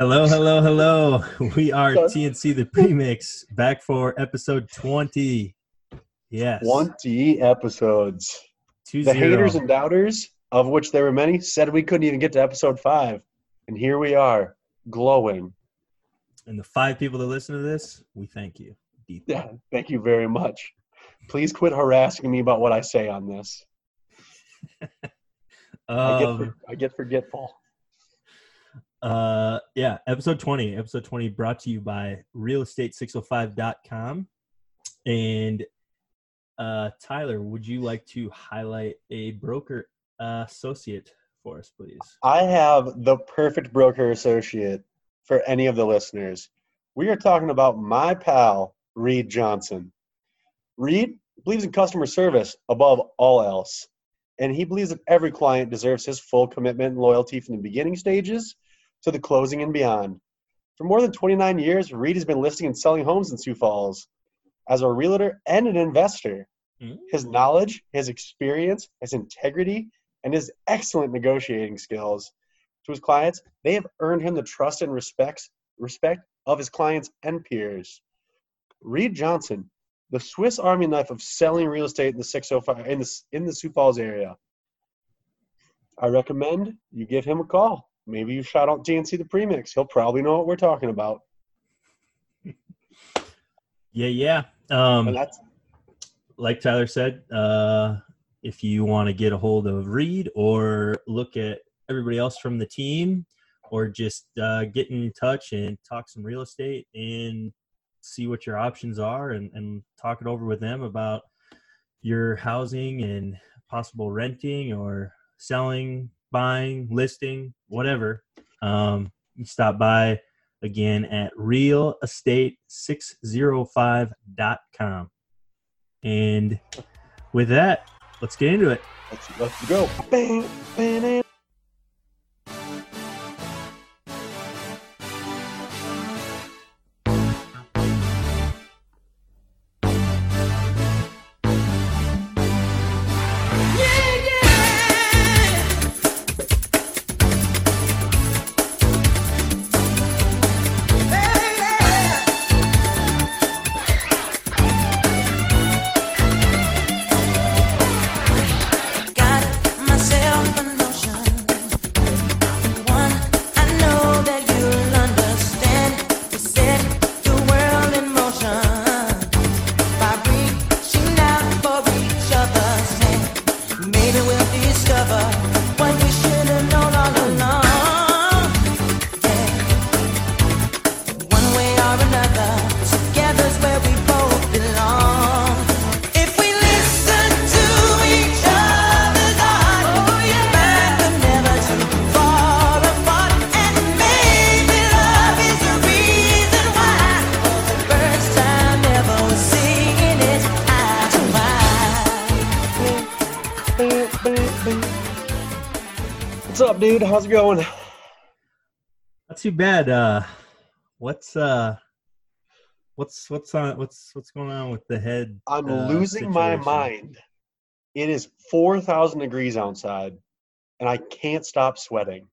Hello, hello, hello. We are TNC the Premix back for episode 20. Yes. 20 episodes. Two The zero. haters and doubters, of which there were many, said we couldn't even get to episode five. And here we are, glowing. and the five people that listen to this, we thank you. deeply. Yeah, thank you very much. Please quit harassing me about what I say on this. I, get Um, I get forgetful. Uh, yeah, episode 20. Episode 20 brought to you by realestate605.com. And uh, Tyler, would you like to highlight a broker associate for us, please? I have the perfect broker associate for any of the listeners. We are talking about my pal, Reed Johnson. Reed believes in customer service above all else. And he believes that every client deserves his full commitment and loyalty from the beginning stages to the closing and beyond. For more than 29 years, Reed has been listing and selling homes in Sioux Falls. As a realtor and an investor, hmm? his knowledge, his experience, his integrity, and his excellent negotiating skills to his clients, they have earned him the trust and respects, respect of his clients and peers. Reed Johnson, the Swiss Army knife of selling real estate in the 605 in the in the Sioux Falls area. I recommend you give him a call. Maybe you shout out TNC the premix. He'll probably know what we're talking about. Yeah, yeah. Um, And that's like Tyler said, uh, if you want to get a hold of Reed or look at everybody else from the team, or just uh, get in touch and talk some real estate and see what your options are and, and talk it over with them about your housing and possible renting or selling, buying, listing, whatever. Um, stop by again at realestate605.com. And with that, let's get into it. let's, let's go. Bang, bang, bang. Dude? How's it going? Not too bad. Uh, what's uh, what's what's on what's what's going on with the head? I'm uh, losing my mind. It is 4,000 degrees outside, and I can't stop sweating.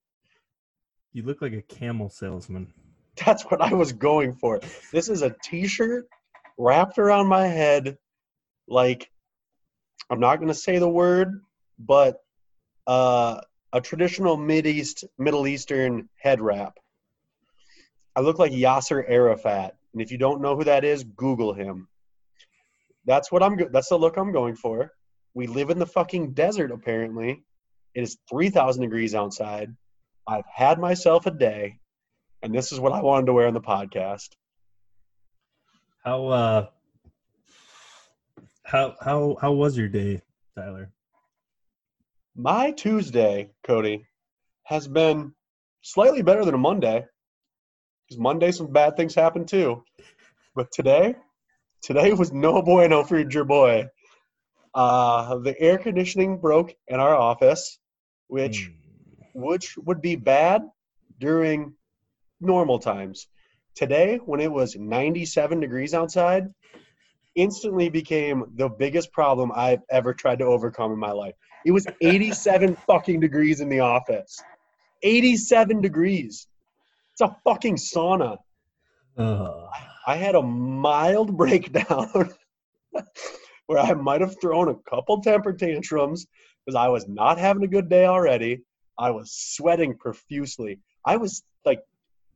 You look like a camel salesman. That's what I was going for. This is a t shirt wrapped around my head, like, I'm not going to say the word, but uh, a traditional Middle Eastern head wrap. I look like Yasser Arafat. And if you don't know who that is, Google him. That's what I'm. That's the look I'm going for. We live in the fucking desert. Apparently, it is 3,000 degrees outside. I've had myself a day, and this is what I wanted to wear on the podcast. How uh, how how how was your day, Tyler? My Tuesday, Cody, has been slightly better than a Monday. Because Monday, some bad things happen too. But today, today was no bueno for your boy. Uh, the air conditioning broke in our office, which Hmm. which would be bad during normal times. Today, when it was 97 degrees outside, instantly became the biggest problem I've ever tried to overcome in my life. It was 87 fucking degrees in the office. 87 degrees. It's a fucking sauna. Ugh. I had a mild breakdown where I might have thrown a couple temper tantrums because I was not having a good day already. I was sweating profusely. I was like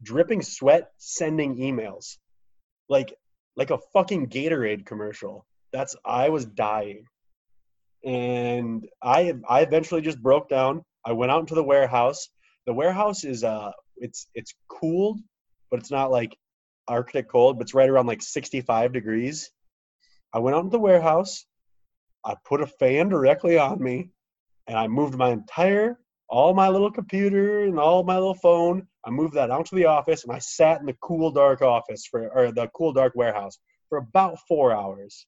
dripping sweat, sending emails, like like a fucking Gatorade commercial. That's I was dying, and I I eventually just broke down. I went out into the warehouse. The warehouse is uh it's it's cooled, but it's not like Arctic cold, but it's right around like 65 degrees. I went out into the warehouse. I put a fan directly on me, and I moved my entire, all my little computer and all my little phone. I moved that out to the office, and I sat in the cool, dark office for, or the cool, dark warehouse for about four hours.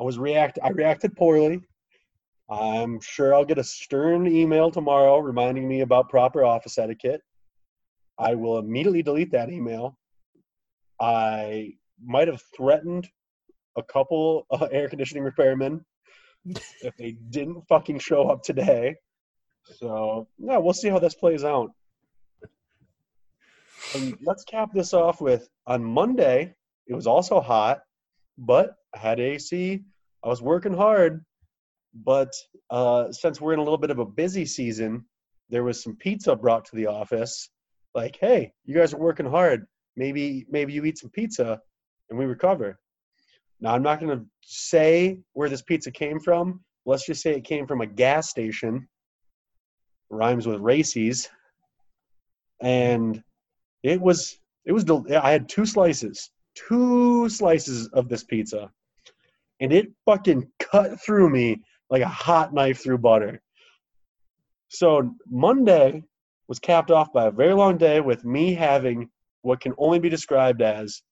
I was react. I reacted poorly. I'm sure I'll get a stern email tomorrow reminding me about proper office etiquette. I will immediately delete that email. I might have threatened a couple uh, air conditioning repairmen if they didn't fucking show up today. So, yeah, we'll see how this plays out. And let's cap this off with on Monday, it was also hot, but had AC. I was working hard, but uh, since we're in a little bit of a busy season, there was some pizza brought to the office. Like, hey, you guys are working hard. Maybe, maybe you eat some pizza, and we recover. Now, I'm not going to say where this pizza came from. Let's just say it came from a gas station. Rhymes with races, and it was it was. del- I had two slices, two slices of this pizza, and it fucking cut through me like a hot knife through butter. So Monday was capped off by a very long day with me having what can only be described as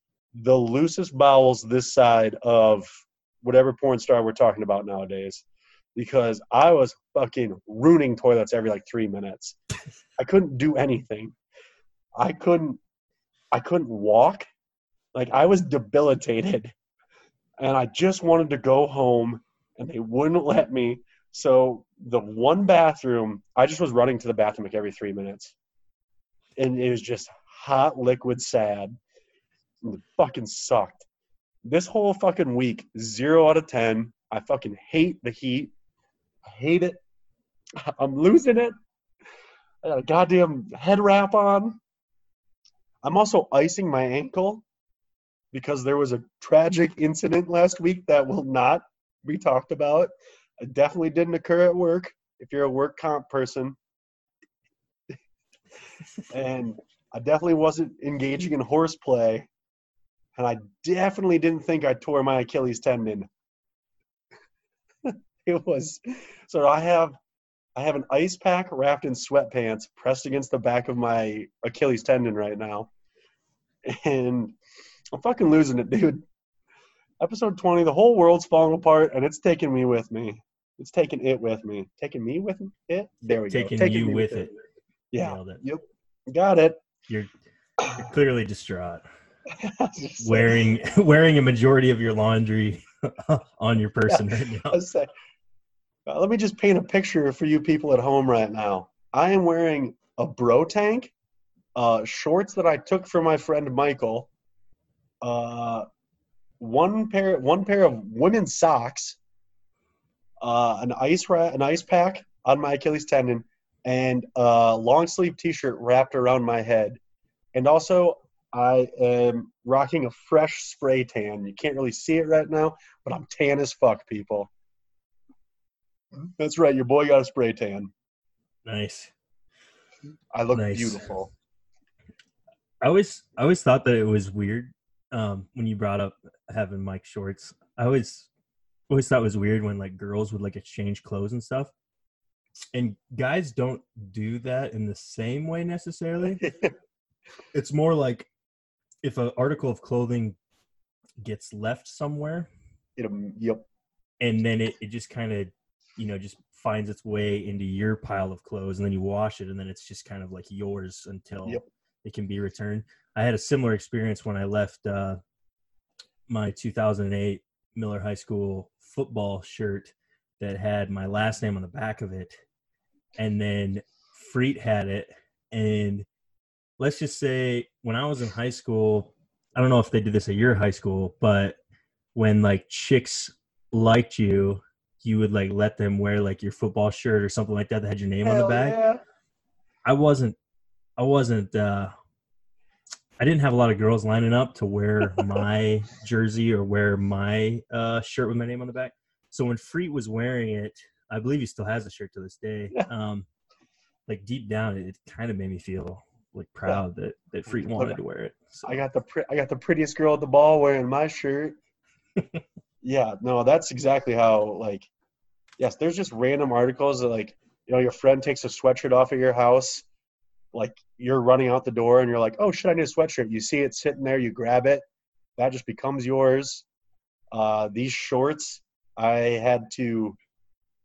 the loosest bowels this side of whatever porn star we're talking about nowadays because I was fucking ruining toilets every like three minutes. I couldn't do anything. I couldn't I couldn't walk. Like I was debilitated. And I just wanted to go home and they wouldn't let me. So the one bathroom, I just was running to the bathroom like every three minutes. And it was just hot liquid sad. And it fucking sucked. This whole fucking week, zero out of ten. I fucking hate the heat. I hate it. I'm losing it. I got a goddamn head wrap on. I'm also icing my ankle because there was a tragic incident last week that will not be talked about. It definitely didn't occur at work. If you're a work comp person, and I definitely wasn't engaging in horseplay, and I definitely didn't think I tore my Achilles tendon. it was so I have I have an ice pack wrapped in sweatpants pressed against the back of my Achilles tendon right now. And I'm fucking losing it, dude. Episode 20, the whole world's falling apart and it's taking me with me. It's taking it with me. Taking me with it? There we Taking go. Taking you with it. Yeah. It. Yep. Got it. You're, you're clearly distraught. Wearing wearing a majority of your laundry on your person right now. Say, uh, let me just paint a picture for you people at home right now. I am wearing a bro tank, uh, shorts that I took from my friend Michael, uh, one pair one pair of women's socks, uh, an ice ra- an ice pack on my Achilles tendon, and a long sleeve T-shirt wrapped around my head, and also I am rocking a fresh spray tan. You can't really see it right now, but I'm tan as fuck, people. That's right. Your boy got a spray tan. Nice. I look Nice. beautiful. I always I always thought that it was weird um, when you brought up having Mike shorts. I always always thought it was weird when like girls would like exchange clothes and stuff. And guys don't do that in the same way necessarily. it's more like if an article of clothing gets left somewhere It, um, yep. and then it, it just kind of you know just finds its way into your pile of clothes and then you wash it and then it's just kind of like yours until Yep. it can be returned i had a similar experience when i left uh, my 2008 miller high school football shirt that had my last name on the back of it and then freet had it and let's just say when I was in high school, I don't know if they did this at your high school, but when like chicks liked you, you would like let them wear like your football shirt or something like that that had your name on the back. yeah. I wasn't I wasn't uh I didn't have a lot of girls lining up to wear my jersey or wear my uh shirt with my name on the back. So when Freet was wearing it, I believe he still has the shirt to this day. Um like deep down it, it kind of made me feel like proud that that Freet wanted to wear it. So, I got the pre- I got the prettiest girl at the ball wearing my shirt. yeah, no, that's exactly how like yes, there's just random articles that like you know your friend takes a sweatshirt off at your house, like you're running out the door and you're like, oh shit, I need a sweatshirt. You see it sitting there, you grab it, that just becomes yours. Uh, these shorts, I had to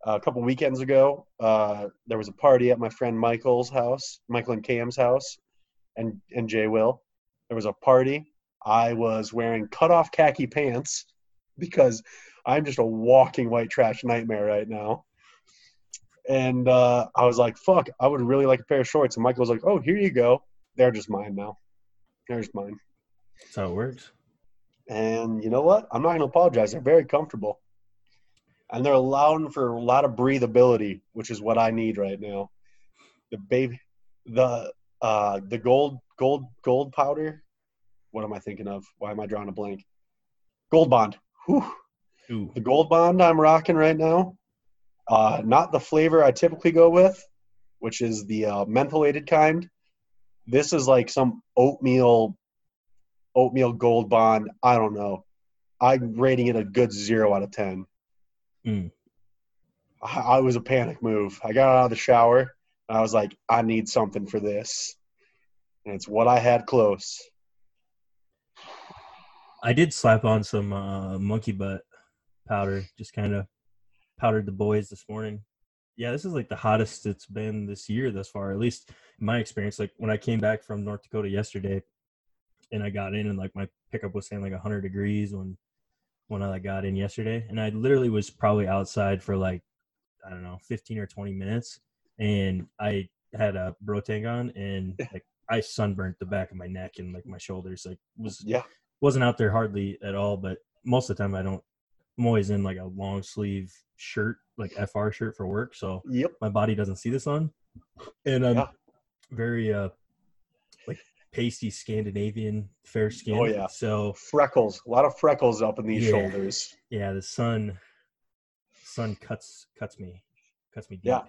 a couple weekends ago. Uh, there was a party at my friend Michael's house, Michael and Cam's house, and and Jay Will there was a party. I was wearing cutoff khaki pants because I'm just a walking white trash nightmare right now. And uh, I was like, fuck, I would really like a pair of shorts. And Michael was like, oh, here you go. They're just mine now. They're just mine. that's how it works. And you know what? I'm not going to apologize. They're very comfortable. And they're allowing for a lot of breathability, which is what I need right now. The baby, the uh, the gold, gold, gold powder. What am I thinking of? Why am I drawing a blank? Gold Bond. Whew. Ooh. The Gold Bond I'm rocking right now. Uh, not the flavor I typically go with, which is the uh, mentholated kind. This is like some oatmeal, oatmeal Gold Bond. I don't know. I'm rating it a good zero out of ten. Mm. I, I was a panic move. I got out of the shower and I was like, I need something for this, and it's what I had close. I did slap on some uh, monkey butt powder, just kind of powdered the boys this morning. Yeah, this is like the hottest it's been this year thus far, at least in my experience. Like when I came back from North Dakota yesterday, and I got in, and like my pickup was saying like 100 degrees when when I like, got in yesterday, and I literally was probably outside for like I don't know 15 or 20 minutes, and I had a bro tank on, and like I sunburnt the back of my neck and like my shoulders, like was Yeah, wasn't out there hardly at all, but most of the time I don't. I'm always in like a long sleeve shirt, like FR shirt for work, so yep. my body doesn't see the sun, and I'm Yeah. very uh like pasty Scandinavian fair skin. Oh, yeah. So Freckles, a lot of freckles up in these Yeah. shoulders. yeah, the sun sun cuts cuts me cuts me deep. Yeah.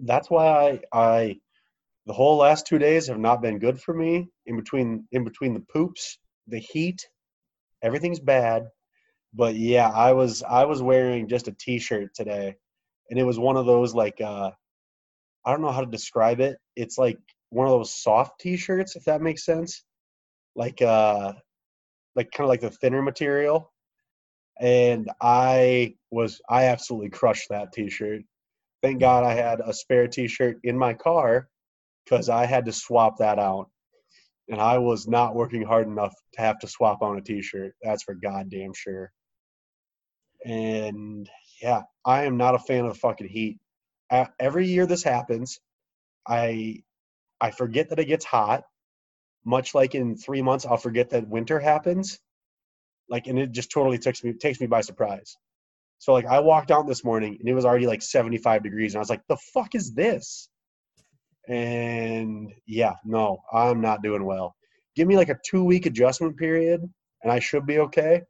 that's why I, I the whole last two days have not been good for me in between in between the poops the heat everything's bad but yeah i was i was wearing just a t-shirt today and it was one of those like uh i don't know how to describe it. It's like one of those soft t-shirts if that makes sense. Like uh like kind of like the thinner material. And i was i absolutely crushed that t-shirt. Thank God I had a spare T-shirt in my car because I had to swap that out, and I was not working hard enough to have to swap on a T-shirt. That's for goddamn sure. And yeah, I am not a fan of the fucking heat. Every year this happens, I I forget that it gets hot. Much like in three months, I'll forget that winter happens. Like, and it just totally takes me takes me by surprise. So like I walked out this morning and it was already like 75 degrees and I was like, the fuck is this? And yeah, no, I'm not doing well. Give me like a two week adjustment period and I should be okay.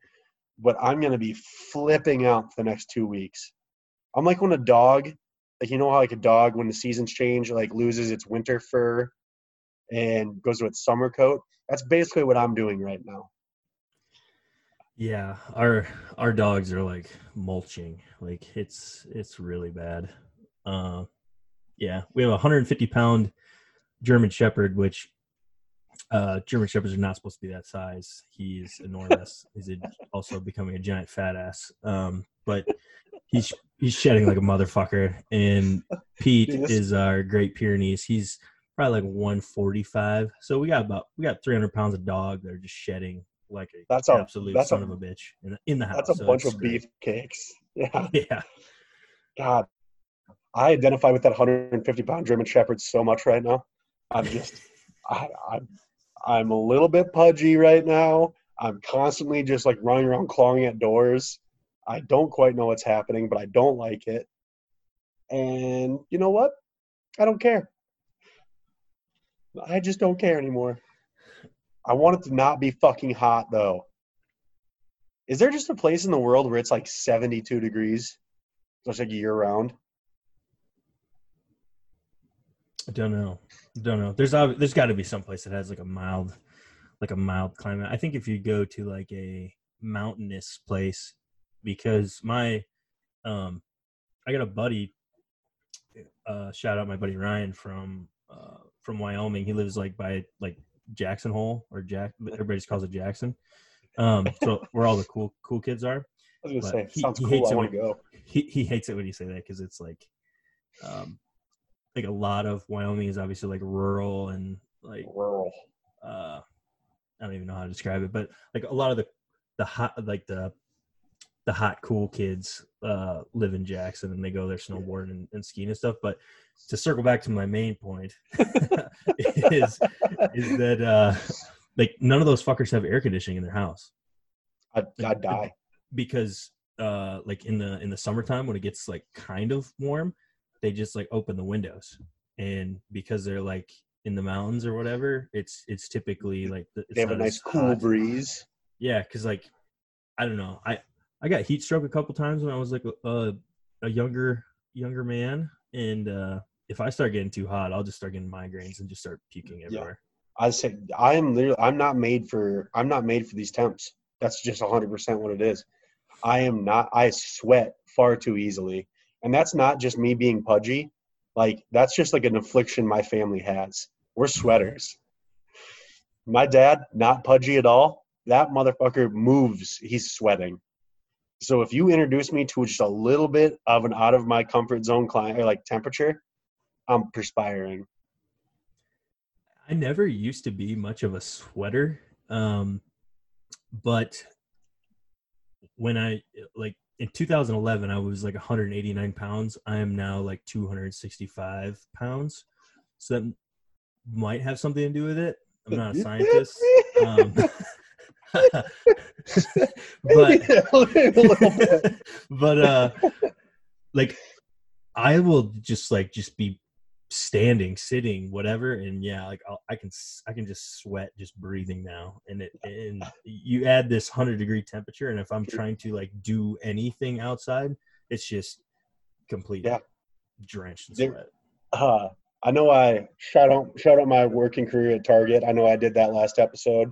But I'm gonna be flipping out the next two weeks. I'm like when a dog, like you know how like a dog when the seasons change, like loses its winter fur and goes to its summer coat. That's basically what I'm doing right now. Yeah, our our dogs are like mulching. Like it's it's really bad. Uh, yeah, we have a 150 pound German Shepherd, which uh, German Shepherds are not supposed to be that size. He's enormous. he's a, also becoming a giant fat ass. Um, but he's he's shedding like a motherfucker. And Pete this- is our Great Pyrenees. He's probably like 145. So we got about we got 300 pounds of dog that are just shedding like a That's a- absolute that's a- son of a bitch in, in the house. That's a So bunch of great. beef cakes. Yeah. Yeah, God, I identify with that 150 pound German Shepherd so much right now. I'm just, I, I'm I'm a little bit pudgy right now. I'm constantly just like running around clawing at doors. I don't quite know what's happening, but I don't like it. And you know what? I don't care. I just don't care anymore. I want it to not be fucking hot though. Is there just a place in the world where it's like 72 degrees? Just like year round? I don't know. Don't know. There's ob- there's got to be some place that has like a mild, like a mild climate. I think if you go to like a mountainous place, because my, um, I got a buddy. Uh, shout out my buddy Ryan from uh from Wyoming. He lives like by like Jackson Hole or Jack. Everybody just calls it Jackson. Um, so where all the cool cool kids are. I was gonna But say, he- sounds he cool. hates I want to go. he he hates it when you say that because it's like um like a lot of Wyoming is obviously like rural and like Rural. uh I don't even know how to describe it, but like a lot of the the hot like the the hot cool kids uh live in Jackson and they go there snowboarding and, and skiing and stuff. But to circle back to my main point is is that uh like none of those fuckers have air conditioning in their house I'd, I'd die. because uh like in the in the summertime when it gets like kind of warm they just like open the windows and because they're like in the mountains or whatever it's it's typically like the- it's They have a nice cool hot. breeze. yeah because like i don't know i i got heat stroke a couple times when i was like a, a, a younger younger man and uh if i start getting too hot i'll just start getting migraines and just start puking everywhere I say I am literally I'm not made for I'm not made for these temps. That's just 100% what it is. I am not I sweat far too easily. And that's not just me being pudgy. Like that's just like an affliction my family has. We're sweaters. My dad not pudgy at all. That motherfucker moves, he's sweating. So if you introduce me to just a little bit of an out of my comfort zone climate or like temperature, I'm perspiring. I never used to be much of a sweater. Um, but when I like in 2011, I was like 189 pounds. I am now like 265 pounds. So that might have something to do with it. I'm not a scientist. Um, but but uh like i will just like just be standing sitting whatever and yeah like I'll, i can i can just sweat just breathing now and it and you add this 100 degree temperature and if i'm trying to like do anything outside it's just completely Yeah. drenched in sweat uh, I know I shout out shout out my working career at Target. I know I did that last episode,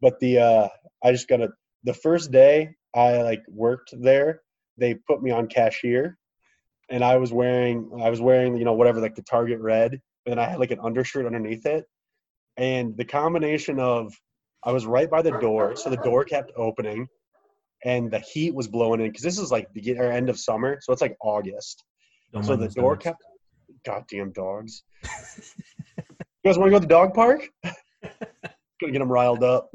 but the uh, I just got to the first day I like worked there, they put me on cashier, and I was wearing I was wearing you know whatever like the Target red, and I had like an undershirt underneath it, and the combination of I was right by the door, so the door kept opening, and the heat was blowing in because this is like the or er, end of summer, so it's like August. Don't So the door dogs. kept. Goddamn dogs! you guys want to go to the dog park? Gonna get them riled up.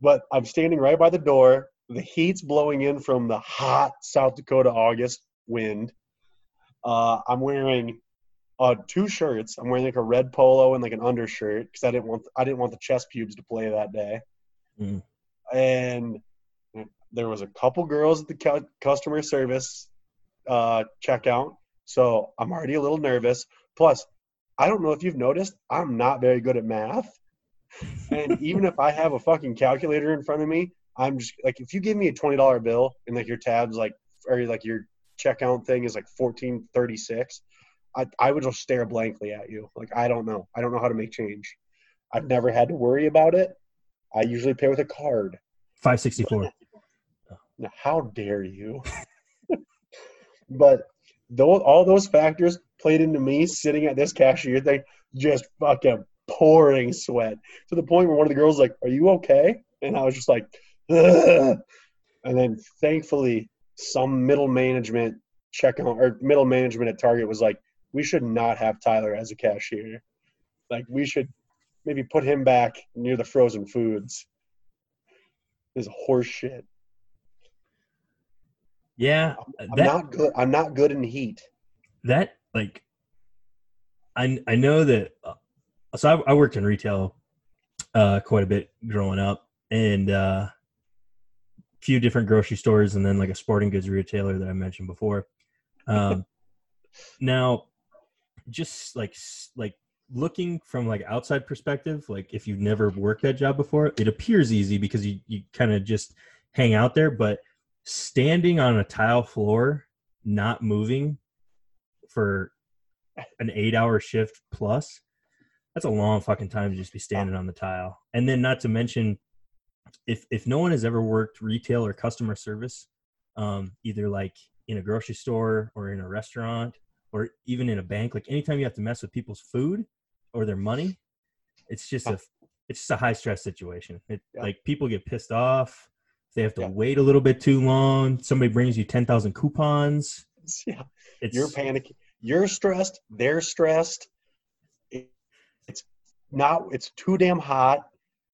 But I'm standing right by the door. The heat's blowing in from the hot South Dakota August wind. Uh, I'm wearing uh, two shirts. I'm wearing like a red polo and like an undershirt because I didn't want I didn't want the chest pubes to play that day. Mm. And there was a couple girls at the cu- customer service uh, checkout, so I'm already a little nervous. Plus, I don't know if you've noticed, I'm not very good at math. And even if I have a fucking calculator in front of me, I'm just like, if you give me a twenty dollar bill and like your tabs like or like your checkout thing is like fourteen thirty six, I I would just stare blankly at you. Like I don't know. I don't know how to make change. I've never had to worry about it. I usually pay with a card. 564 Now, how dare you? but though all those factors played into me sitting at this cashier thing, just fucking pouring sweat to the point where one of the girls was like, "Are you okay?" And I was just like, Ugh. and then thankfully, some middle management checkout or middle management at Target was like, "We should not have Tyler as a cashier. Like, we should maybe put him back near the frozen foods." This is horse shit. yeah I'm that not good. I'm not good in heat. that like i i know that uh, so I, I worked in retail uh, quite a bit growing up, and uh, few different grocery stores, and then like a sporting goods retailer that I mentioned before. Um, now, just like like looking from like outside perspective, like if you've never worked that job before, it appears easy because you you kind of just hang out there, but standing on a tile floor, not moving for an eight hour shift plus that's a long fucking time to just be standing on the tile and then not to mention if if no one has ever worked retail or customer service um either like in a grocery store or in a restaurant or even in a bank like anytime you have to mess with people's food or their money it's just a it's just a high stress situation it, Yeah. like people get pissed off they have to Yeah. wait a little bit too long somebody brings you 10,000 coupons Yeah. it's You're panicking. You're stressed. They're stressed. It- it's not. It's too damn hot,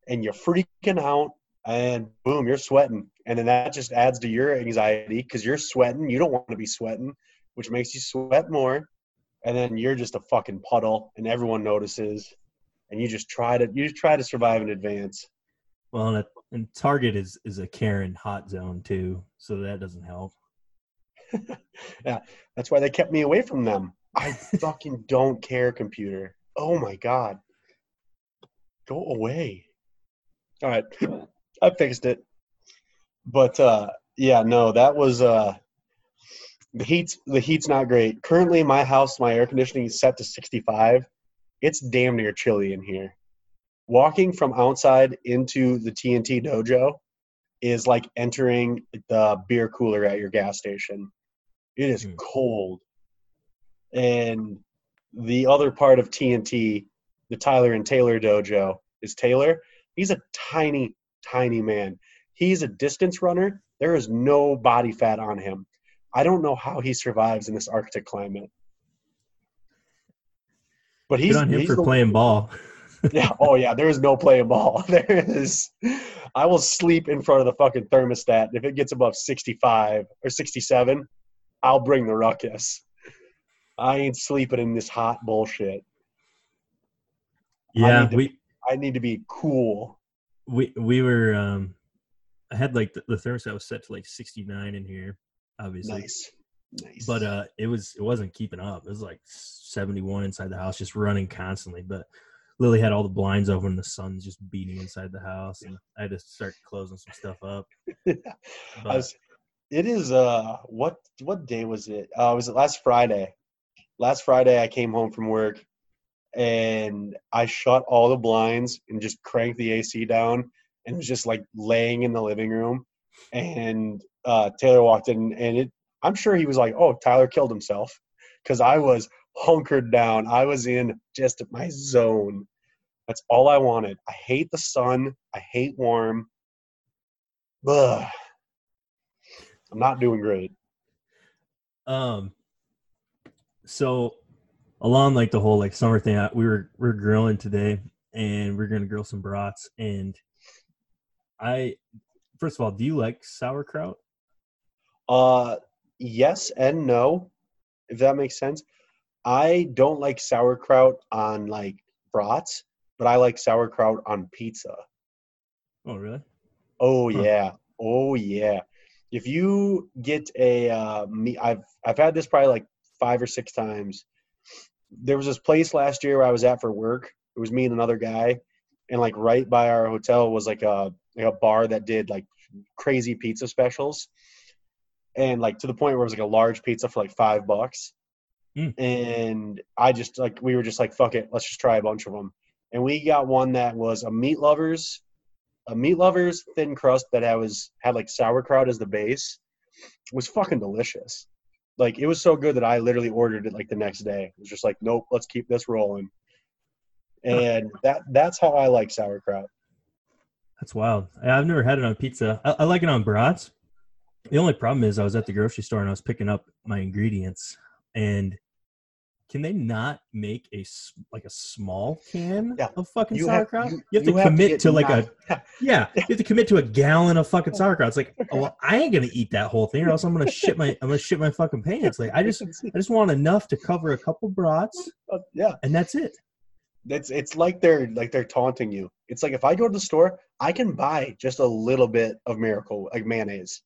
and you're freaking out. And boom, you're sweating, and then that just adds to your anxiety because you're sweating. You don't want to be sweating, which makes you sweat more. And then you're just a fucking puddle, and everyone notices. And you just try to you just try to survive in advance. Well, and, it, and Target is is a Karen hot zone too, so that doesn't help. Yeah, that's why they kept me away from them. I fucking don't care, computer. Oh my god. Go away. All right. I fixed it. But uh yeah, no, that was uh the heat's the heat's not great. Currently my house, my air conditioning is set to 65. It's damn near chilly in here. Walking from outside into the TNT dojo is like entering the beer cooler at your gas station. It is Hmm. cold. And the other part of TNT, the Tyler and Taylor dojo, is Taylor. He's a tiny, tiny man. He's a distance runner. There is no body fat on him. I don't know how he survives in this Arctic climate. But he's Good on him he's for the- playing ball. yeah. Oh yeah. There is no playing ball. There is. I will sleep in front of the fucking thermostat. If it gets above sixty-five or sixty-seven, I'll bring the ruckus. I ain't sleeping in this hot bullshit. Yeah, need to- we I need to be cool. We we were um I had like the, the thermostat was set to like 69 in here, obviously. Nice. Nice. But uh it was it wasn't keeping up. It was like 71 inside the house just running constantly, but Lily had all the blinds open and the sun's just beating inside the house and I had to start closing some stuff up. I But was, it is uh what what day was it? Uh was it last Friday? Last Friday I came home from work and I shut all the blinds and just cranked the AC down and was just like laying in the living room and uh Taylor walked in and it I'm sure he was like, "Oh, Tyler killed himself." Cuz I was hunkered down. I was in just my zone. That's all I wanted. I hate the sun. I hate warm. Ugh. I'm not doing great. Um. So, along like the whole like summer thing, I- we were we are grilling today, and we are gonna grill some brats. And I, first of all, do you like sauerkraut? Uh, yes and no, if that makes sense. I don't like sauerkraut on like brats, but I like sauerkraut on pizza. Oh, really? Oh Huh. yeah, oh yeah. If you get a uh, me, I've I've had this probably like five or six times. There was this place last year where I was at for work. It was me and another guy, and like right by our hotel was like a like a bar that did like crazy pizza specials, and like to the point where it was like a large pizza for like five bucks. Mm. And I just like we were just like fuck it, let's just try a bunch of them. And we got one that was a meat lovers a meat lovers thin crust that I was had like sauerkraut as the base It was fucking delicious. Like it was so good that I literally ordered it like the next day. It was just like, nope, let's keep this rolling. And that that's how I like sauerkraut. That's wild. I've never had it on pizza. I, I like it on brats. The only problem is I was at the grocery store and I was picking up my ingredients, and can they not make a like a small can Yeah. of fucking You have, sauerkraut? you, You, have to you commit get to like a yeah. You have to commit to a gallon of fucking sauerkraut. It's like, oh, well, I ain't gonna eat that whole thing, or else I'm gonna shit my I'm gonna shit my fucking pants. Like I just I just want enough to cover a couple brats, Uh, yeah. and that's it. It's it's like they're like they're taunting you. It's like if I go to the store, I can buy just a little bit of miracle like mayonnaise.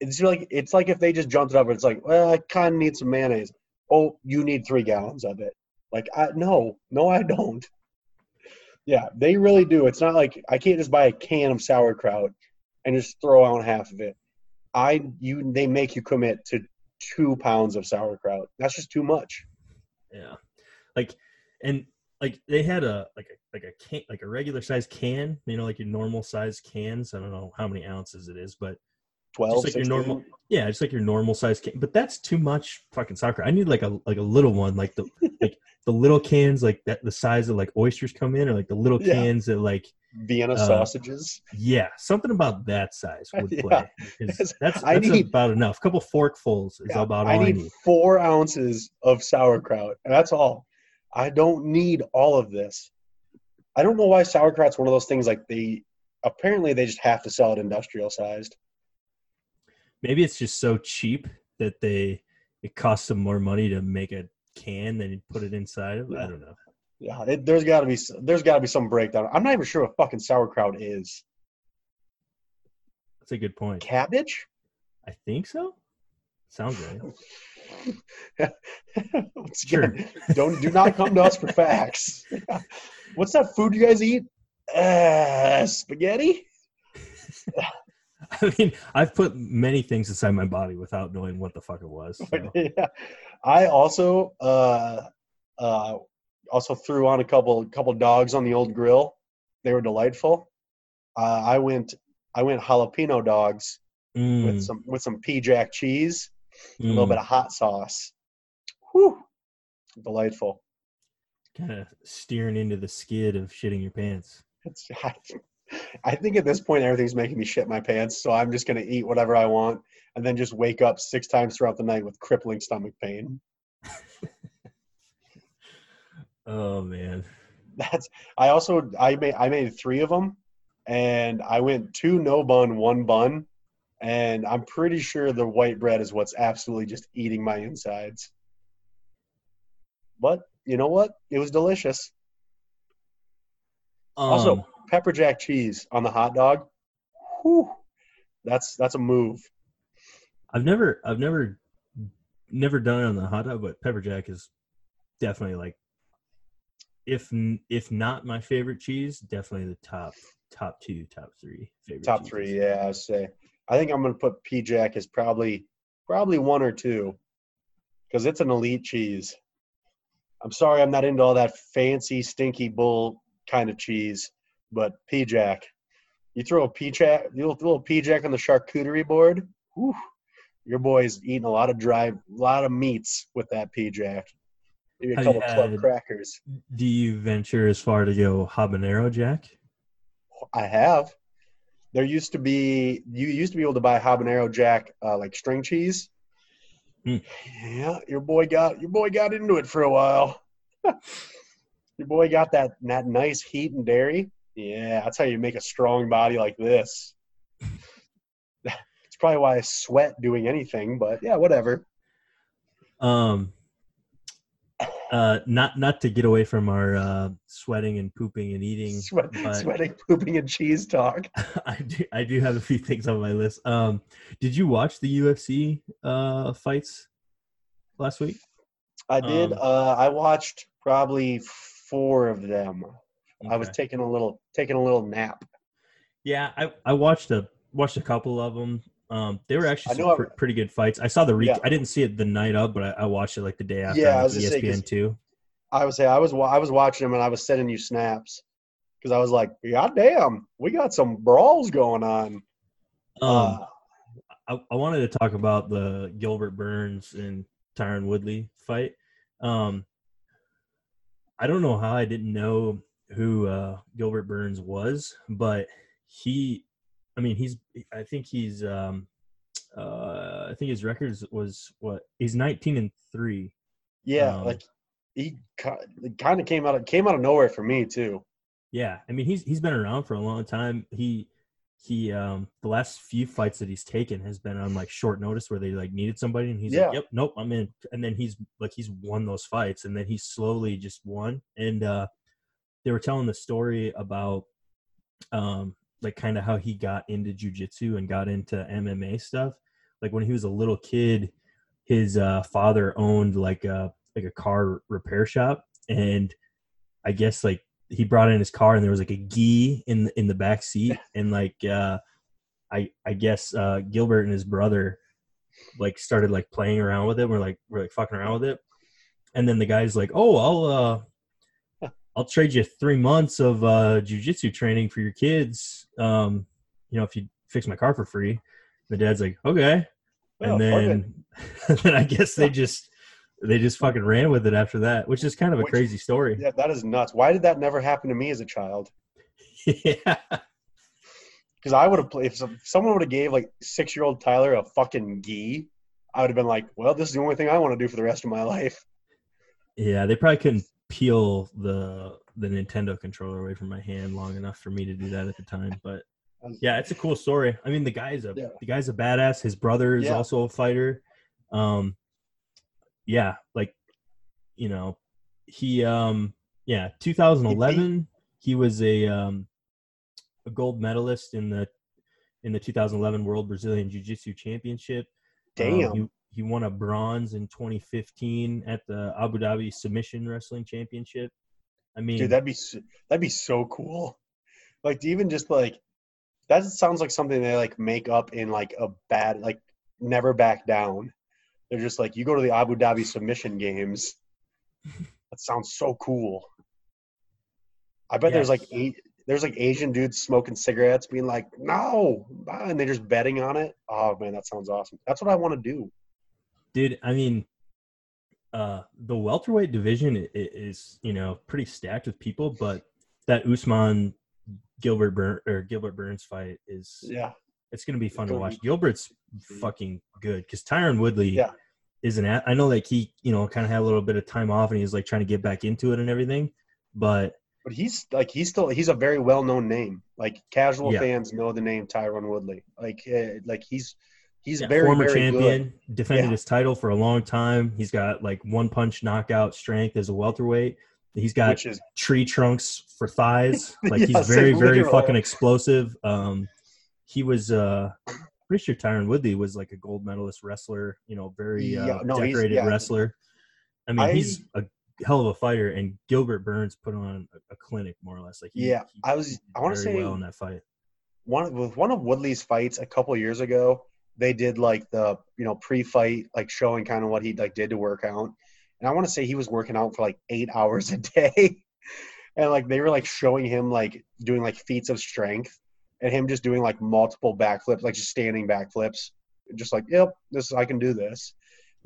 It's like it's like if they just jumped it up and it's like, well, I kind of need some mayonnaise. Oh, you need three gallons of it. Like, I no, no, I don't. Yeah, they really do. It's not like I can't just buy a can of sauerkraut and just throw out half of it. I you they make you commit to two pounds of sauerkraut. That's just too much. Yeah, like and like they had a like a like a can like a regular size can, you know, like your normal size cans. I don't know how many ounces it is, but 12, just like your normal yeah, just like your normal size can. But that's too much fucking sauerkraut. I need like a like a little one, like the like the little cans like that the size of like oysters come in, or like the little Yeah. cans that like Vienna uh, sausages. yeah, something about that size would play. because that's I that's need- about enough. A couple forkfuls is Yeah, about all I I need need. four ounces of sauerkraut. and That's all. I don't need all of this. I don't know why sauerkraut's one of those things like they apparently they just have to sell it industrial sized. Maybe it's just so cheap that they it costs them more money to make a can than you put it inside of. I don't know. Yeah, it, there's got to be there's got to be some breakdown. I'm not even sure what fucking sauerkraut is. That's a good point. Cabbage? I think so. Sounds right. Sure. don't do not come to us for facts. What's that food you guys eat? Uh, spaghetti. I mean, I've put many things inside my body without knowing what the fuck it was. so. yeah. I also uh, uh, also threw on a couple couple dogs on the old grill. They were delightful. Uh, I went I went jalapeno dogs Mm, with some with some P Jack cheese, a little mm, bit of hot sauce. Whew, delightful. kind of steering into the skid of shitting your pants. It's, I, think at this point everything's making me shit my pants, so I'm just gonna eat whatever I want and then just wake up six times throughout the night with crippling stomach pain. Oh man. That's I also I made I made three of them, and I went two no bun, one bun, and I'm pretty sure the white bread is what's absolutely just eating my insides. But you know what? It was delicious. Also, Um, pepper jack cheese on the hot dog. Whew, that's that's a move. I've never, I've never, never done it on the hot dog, but pepper jack is definitely like, if if not my favorite cheese, definitely the top top two, top three favorite. Top cheeses. three, yeah, I say. I think I'm gonna put P Jack as probably probably one or two, because it's an elite cheese. I'm sorry, I'm not into all that fancy, stinky bull kind of cheese, but P Jack. You throw a P Jack, you throw a P Jack on the charcuterie board. Whew, your boy's eating a lot of dry, a lot of meats with that P Jack. Maybe a couple club crackers. Do you venture as far to go habanero jack? I have. There used to be you used to be able to buy habanero jack uh, like string cheese. Hmm. Yeah, your boy got your boy got into it for a while. your boy got that that nice heat and dairy. Yeah, that's how you make a strong body like this. It's probably why I sweat doing anything, but yeah, whatever. Um, uh, not not to get away from our uh, sweating and pooping and eating, Sweat, sweating, pooping, and cheese talk. I do I do have a few things on my list. Um, did you watch the UFC uh fights last week? I did. Um, uh, I watched probably four of them. I was taking a little taking a little nap. Yeah, I, I watched a watched a couple of them. Um, they were actually some pr- pretty good fights. I saw the re- Yeah. I didn't see it the night of, but I, I watched it like the day after Yeah, I was gonna say, 'cause- ESPN two. I was say I was I was watching them and I was sending you snaps because I was like, God damn, we got some brawls going on. Um, Uh, I, I wanted to talk about the Gilbert Burns and Tyron Woodley fight. Um, I don't know how I didn't know who uh, Gilbert Burns was, but he, I mean, he's, I think he's, um, uh, I think his records was what he's 19 and three. yeah, um, like he kind of came out of, came out of nowhere for me too. Yeah, I mean, he's he's been around for a long time. He he um the last few fights that he's taken has been on like short notice where they like needed somebody and he's Yeah. like, Yep, nope, I'm in. And then he's like he's won those fights and then he slowly just won. And uh they were telling the story about um like kind of how he got into jujitsu and got into MMA stuff. Like when he was a little kid, his uh, father owned like a like a car repair shop, and I guess like he brought in his car and there was like a gi in the, in the back seat, and like uh, I I guess uh, Gilbert and his brother like started like playing around with it. We're like we're like fucking around with it, and then the guy's like, "Oh, I'll uh, I'll trade you three months of uh, jujitsu training for your kids. Um, you know, if you fix my car for free." The dad's like, "Okay," Oh, and it. then then I guess they just they just fucking ran with it after that, which is kind of a Which- crazy story. Yeah, that is nuts. Why did that never happen to me as a child? yeah. Because I would have played if someone would have gave like six year old Tyler a fucking gi, I would have been like, well, this is the only thing I want to do for the rest of my life. Yeah, they probably couldn't peel the the Nintendo controller away from my hand long enough for me to do that at the time. But yeah, it's a cool story. I mean, the guy's a Yeah. the guy's a badass. His brother is Yeah. also a fighter. Um, yeah, like you know, he um yeah, 2011 he was a um a gold medalist in the in the 2011 World Brazilian Jiu Jitsu Championship. Um, Damn. he, he won a bronze in 2015 at the Abu Dhabi Submission Wrestling Championship. I mean, Dude, that'd be that'd be so cool. Like to even just like that sounds like something they like make up in like a bad like never back down. They're just like you go to the Abu Dhabi submission games. That sounds so cool. I bet there's like eight there's like Asian dudes smoking cigarettes being like, no, ah," and they're just betting on it. Oh man, that sounds awesome. That's what I want to do. Dude, I mean, uh, the welterweight division is you know pretty stacked with people, but that Usman Gilbert Burn or Gilbert Burns fight is Yeah. it's gonna be fun to watch. be Gilbert's fucking good because Tyron Woodley Yeah. is an. I know like he you know kind of had a little bit of time off and he's like trying to get back into it and everything, but But he's like he's still he's a very well known name. Like casual Yeah. fans know the name Tyron Woodley. Like uh, like he's he's yeah, very former very champion, good. defended Yeah. his title for a long time. He's got like one punch knockout strength as a welterweight. He's got is tree trunks for thighs. Like Yes, he's very, very literally. fucking explosive. Um, he was uh, pretty sure Tyron Woodley was like a gold medalist wrestler. You know, very uh, Yeah, no, decorated yeah. wrestler. I mean, I- he's a hell of a fighter, and Gilbert Burns put on a, a clinic more or less. Like, he, Yeah, he I was- I wanna say- well in that fight. one with one of Woodley's fights a couple years ago. They did like the you know pre-fight like showing kind of what he like did to work out, and I want to say he was working out for like eight hours a day, and like they were like showing him like doing like feats of strength, and him just doing like multiple backflips, like just standing backflips, just like yep, this I can do this.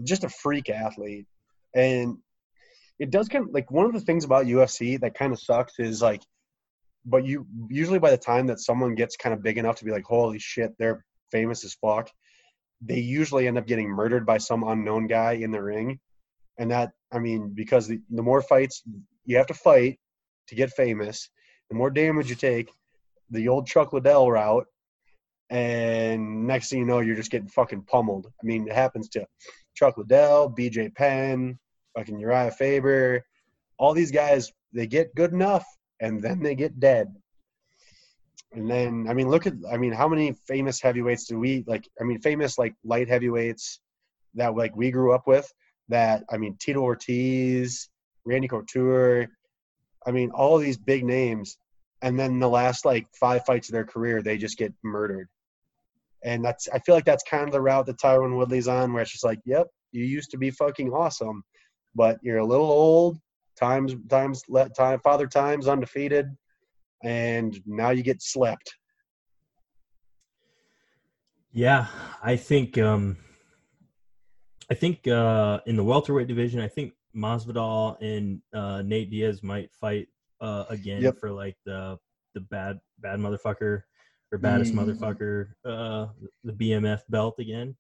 Just a freak athlete, and it does kind of like one of the things about UFC that kind of sucks is like but you usually by the time that someone gets kind of big enough to be like holy shit they're famous as fuck they usually end up getting murdered by some unknown guy in the ring. And that i mean because the, the more fights you have to fight to get famous the more damage you take the old chuck liddell route and next thing you know you're just getting fucking pummeled. I mean it happens to chuck liddell bj penn fucking uriah faber. All these guys they get good enough and then they get dead. And then, I mean, look at, I mean, how many famous heavyweights do we like? I mean, famous like light heavyweights that like we grew up with. That I mean, Tito Ortiz, Randy Couture. I mean, all these big names, and then the last like five fights of their career, they just get murdered. And that's, I feel like that's kind of the route that Tyron Woodley's on, where it's just like, yep, you used to be fucking awesome, but you're a little old times times let time father times undefeated and now you get slept Yeah, I think um I think uh in the welterweight division, I think Masvidal and uh Nate Diaz might fight uh again Yep. for like the the bad bad motherfucker or baddest Mm. motherfucker uh the BMF belt again.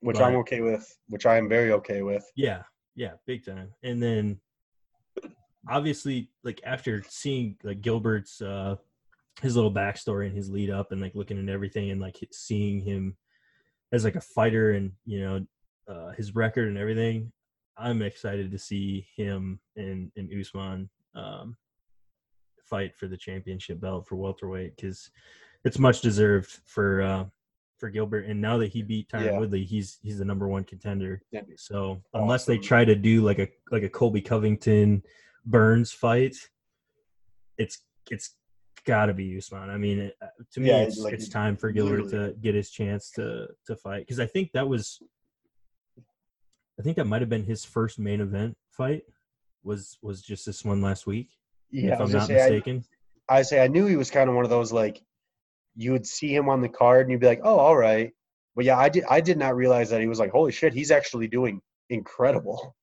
which Right. i'm okay with which i am very okay with Yeah, yeah, big time. And then obviously like after seeing like Gilbert's uh his little backstory and his lead up and like looking at everything and like seeing him as like a fighter and you know uh his record and everything, I'm excited to see him and and Usman um fight for the championship belt for welterweight because it's much deserved for uh, for Gilbert. And now that he beat Tyron Yeah. Woodley, he's he's the number one contender. Yeah. So unless they try to do like a like a Colby Covington Burns fight, it's it's got to be Usman. I mean, it, uh, to me, Yeah, it's like, it's time for Gilbert to get his chance to to fight because I think that was, I think that might have been his first main event fight. Was was just this one last week, Yeah, if I I'm not say, I- mistaken. I say I knew he was kind of one of those like you would see him on the card and you'd be like, oh, all right. But yeah, I did I did not realize that he was like, holy shit, he's actually doing incredible.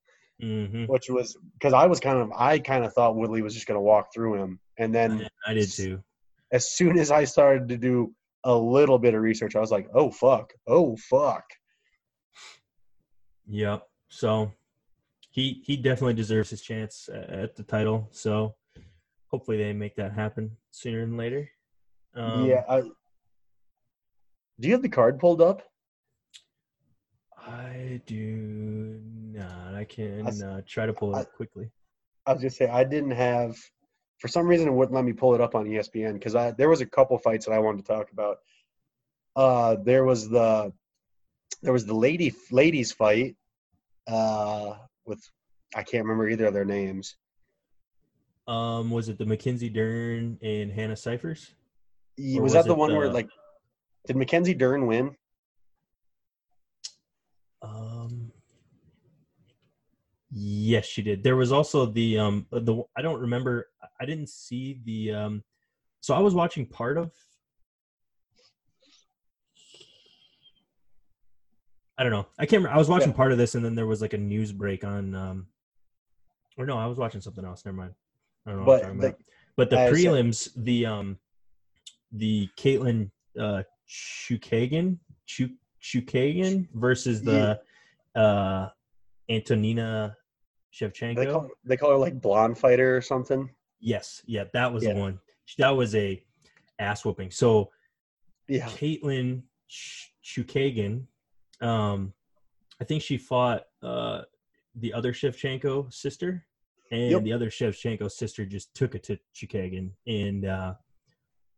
Hmm Which was because I was kind of I kind of thought Woodley was just gonna walk through him, and then I did too. as soon as I started to do a little bit of research, I was like, oh fuck, oh fuck. Yep. So he he definitely deserves his chance at the title. So hopefully they make that happen sooner than later. Um, yeah. I, do you have the card pulled up? I do not. I can uh, try to pull it up quickly. I was just say I didn't have. For some reason, it wouldn't let me pull it up on ESPN because I there was a couple fights that I wanted to talk about. Uh, there was the there was the lady ladies fight uh, with I can't remember either of their names. Um, was it the Mackenzie Dern and Hannah Cifers? Was, was that the one where like did Mackenzie Dern win? Yes, she did. There was also the um the I don't remember. I didn't see the um. So I was watching part of. I don't know. I can't. Remember. I was watching Yeah. part of this, and then there was like a news break on. um Or no, I was watching something else. Never mind. I don't know. what I'm But talking the, about. But the I said- prelims, the um, the Caitlin uh, Chukagan, Chuk Chukagan versus the uh, Antonina Shevchenko. they call they call her like blonde fighter or something. yes, yeah, that was Yeah. the one. That was a ass whooping. So Yeah, Caitlin Ch- Chukagan, um, I think she fought uh, the other Shevchenko sister, and Yep. the other Shevchenko sister just took it to Chukagan. And uh,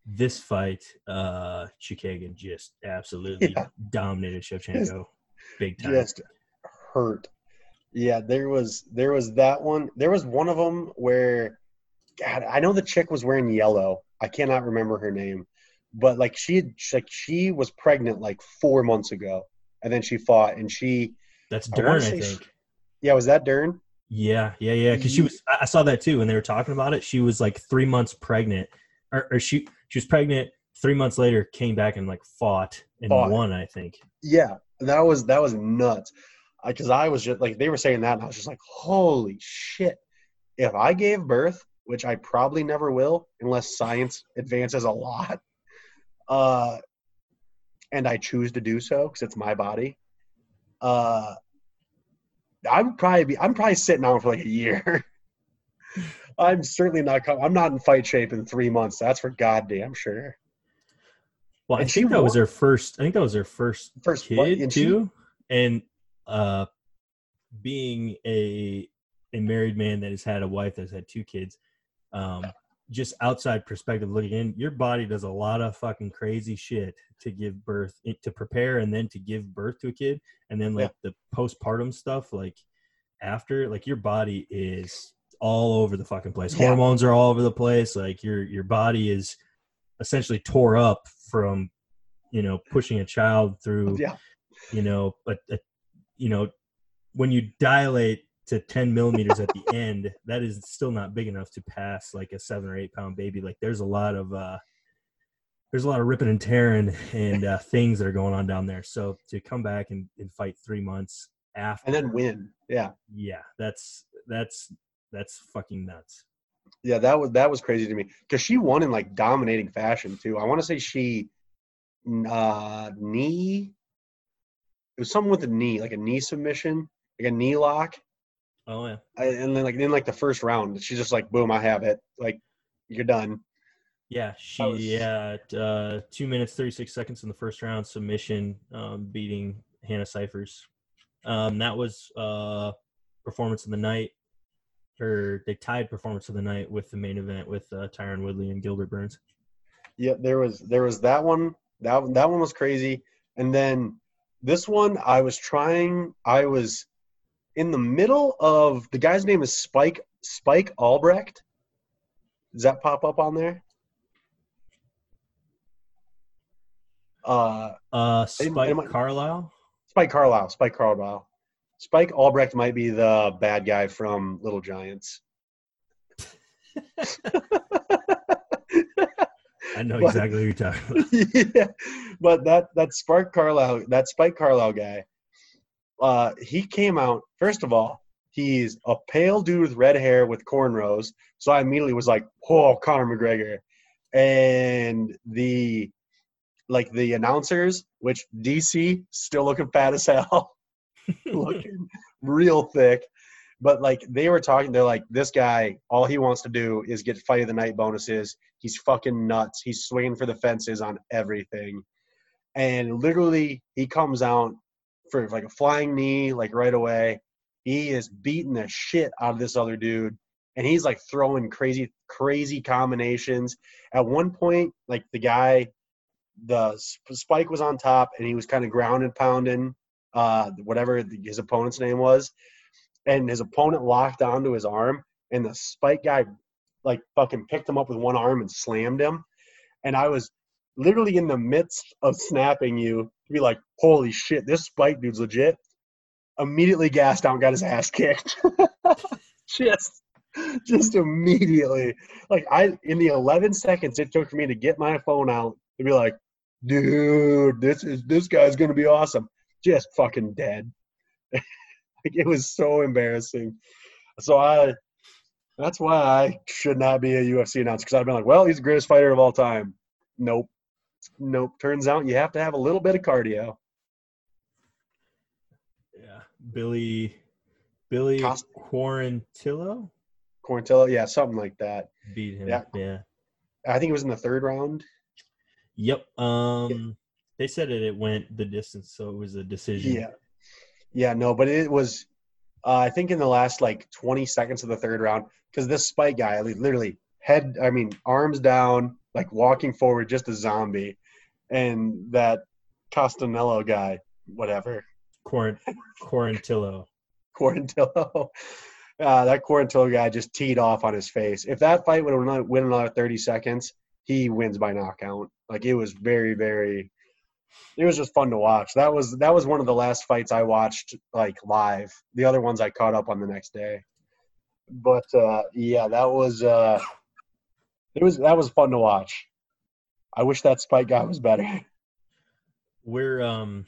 this fight, uh, Chukagan just absolutely Yeah. dominated Shevchenko big time. just hurt. Yeah, there was there was that one. There was one of them where, God, I know the chick was wearing yellow. I cannot remember her name, but like she had, like she was pregnant like four months ago, and then she fought, and she That's I Dern, I, sh- think. yeah, was that Dern? Yeah, yeah, yeah. Because she was, I I saw that too when they were talking about it. She was like three months pregnant, or, or she she was pregnant. Three months later, came back and like fought and Fought. won. I think. Yeah, that was that was nuts. Because I was just like they were saying that, and I was just like, holy shit! If I gave birth, which I probably never will, unless science advances a lot, uh, and I choose to do so because it's my body, uh, I'm probably be, I'm probably sitting down for like a year. I'm certainly not. I'm not in fight shape in three months. That's for goddamn sure. Well, I And she think that was won. her first. I think that was her first First kid fight, and she- too. and uh, being a a married man that has had a wife that's had two kids, um, just outside perspective looking in, your body does a lot of fucking crazy shit to give birth, to prepare, and then to give birth to a kid, and then like the postpartum stuff, like after, like your body is all over the fucking place. Yeah. Hormones are all over the place. Like your your body is essentially tore up from you know pushing a child through Yeah, you know but uh, you know when you dilate to 10 millimeters at the end that is still not big enough to pass like a seven or eight pound baby like there's a lot of uh there's a lot of ripping and tearing and uh, things that are going on down there so to come back and, and fight three months after and then win. Yeah. yeah that's that's that's fucking nuts Yeah, that was that was crazy to me because she won in like dominating fashion too. I want to say she uh knee. It was something with a knee, like a knee submission, like a knee lock, oh yeah I- and then like in like the first round, she's just like, "Boom, I have it." Like, you're done. Yeah, she was- yeah, at, uh, two minutes thirty six seconds in the first round submission, um, beating Hannah Cifers. Um, that was uh, performance of the night. or they tied performance of the night with the main event with uh, Tyron Woodley and Gilbert Burns. Yeah, there was there was that one. That that one was crazy. And then this one, I was trying. I was in the middle of the guy's name is Spike Spike Albrecht. Does that pop up on there? Uh, Uh, Spike hey, my- Carlyle. Spike Carlyle. Spike Carlyle. Spike Albrecht might be the bad guy from Little Giants. I know What? exactly who you're talking about. yeah, but that that Spark Carlyle, that Spike Carlyle guy, uh, he came out. First of all, he's a pale dude with red hair with cornrows. So I immediately was like, "Oh, Conor McGregor," and the like the announcers, which DC still looking fat as hell, looking real thick. But like they were talking, they're like, this guy, all he wants to do is get fight of the night bonuses. He's fucking nuts. He's swinging for the fences on everything. And literally, he comes out for like a flying knee, like right away. He is beating the shit out of this other dude. And he's like throwing crazy, crazy combinations. At one point, like the guy, the spike was on top and he was kind of ground and pounding uh, whatever his opponent's name was. And his opponent locked onto his arm. And the spike guy like fucking picked him up with one arm and slammed him. And I was literally in the midst of snapping you to be like, holy shit, this spike dude's legit. Immediately gassed out and got his ass kicked. just just immediately. Like I in the eleven seconds it took for me to get my phone out to be like, dude, this is this guy's gonna be awesome. Just fucking dead. like it was so embarrassing. So I that's why I should not be a UFC announcer because I've been like, well, he's the greatest fighter of all time. Nope. Nope. Turns out you have to have a little bit of cardio. Yeah, Billy, Billy Cost- Quarantillo Quarantillo, yeah, something like that. beat him. Yeah. yeah. I think it was in the third round. Yep. Um, they said it. It went the distance, so it was a decision. Yeah. Yeah, no, but it was, uh, I think in the last like 20 seconds of the third round, because this spike guy, li- literally head, I mean, arms down, like walking forward, just a zombie. And that Costanello guy, whatever, Quarant- Quarantillo. Quarantillo. Uh, that Quarantillo guy just teed off on his face. If that fight would have win another 30 seconds, he wins by knockout. Like it was very, very. It was just fun to watch. That was that was one of the last fights I watched like live. The other ones I caught up on the next day. But uh, yeah, that was uh, it was that was fun to watch. I wish that Spike guy was better. We're um,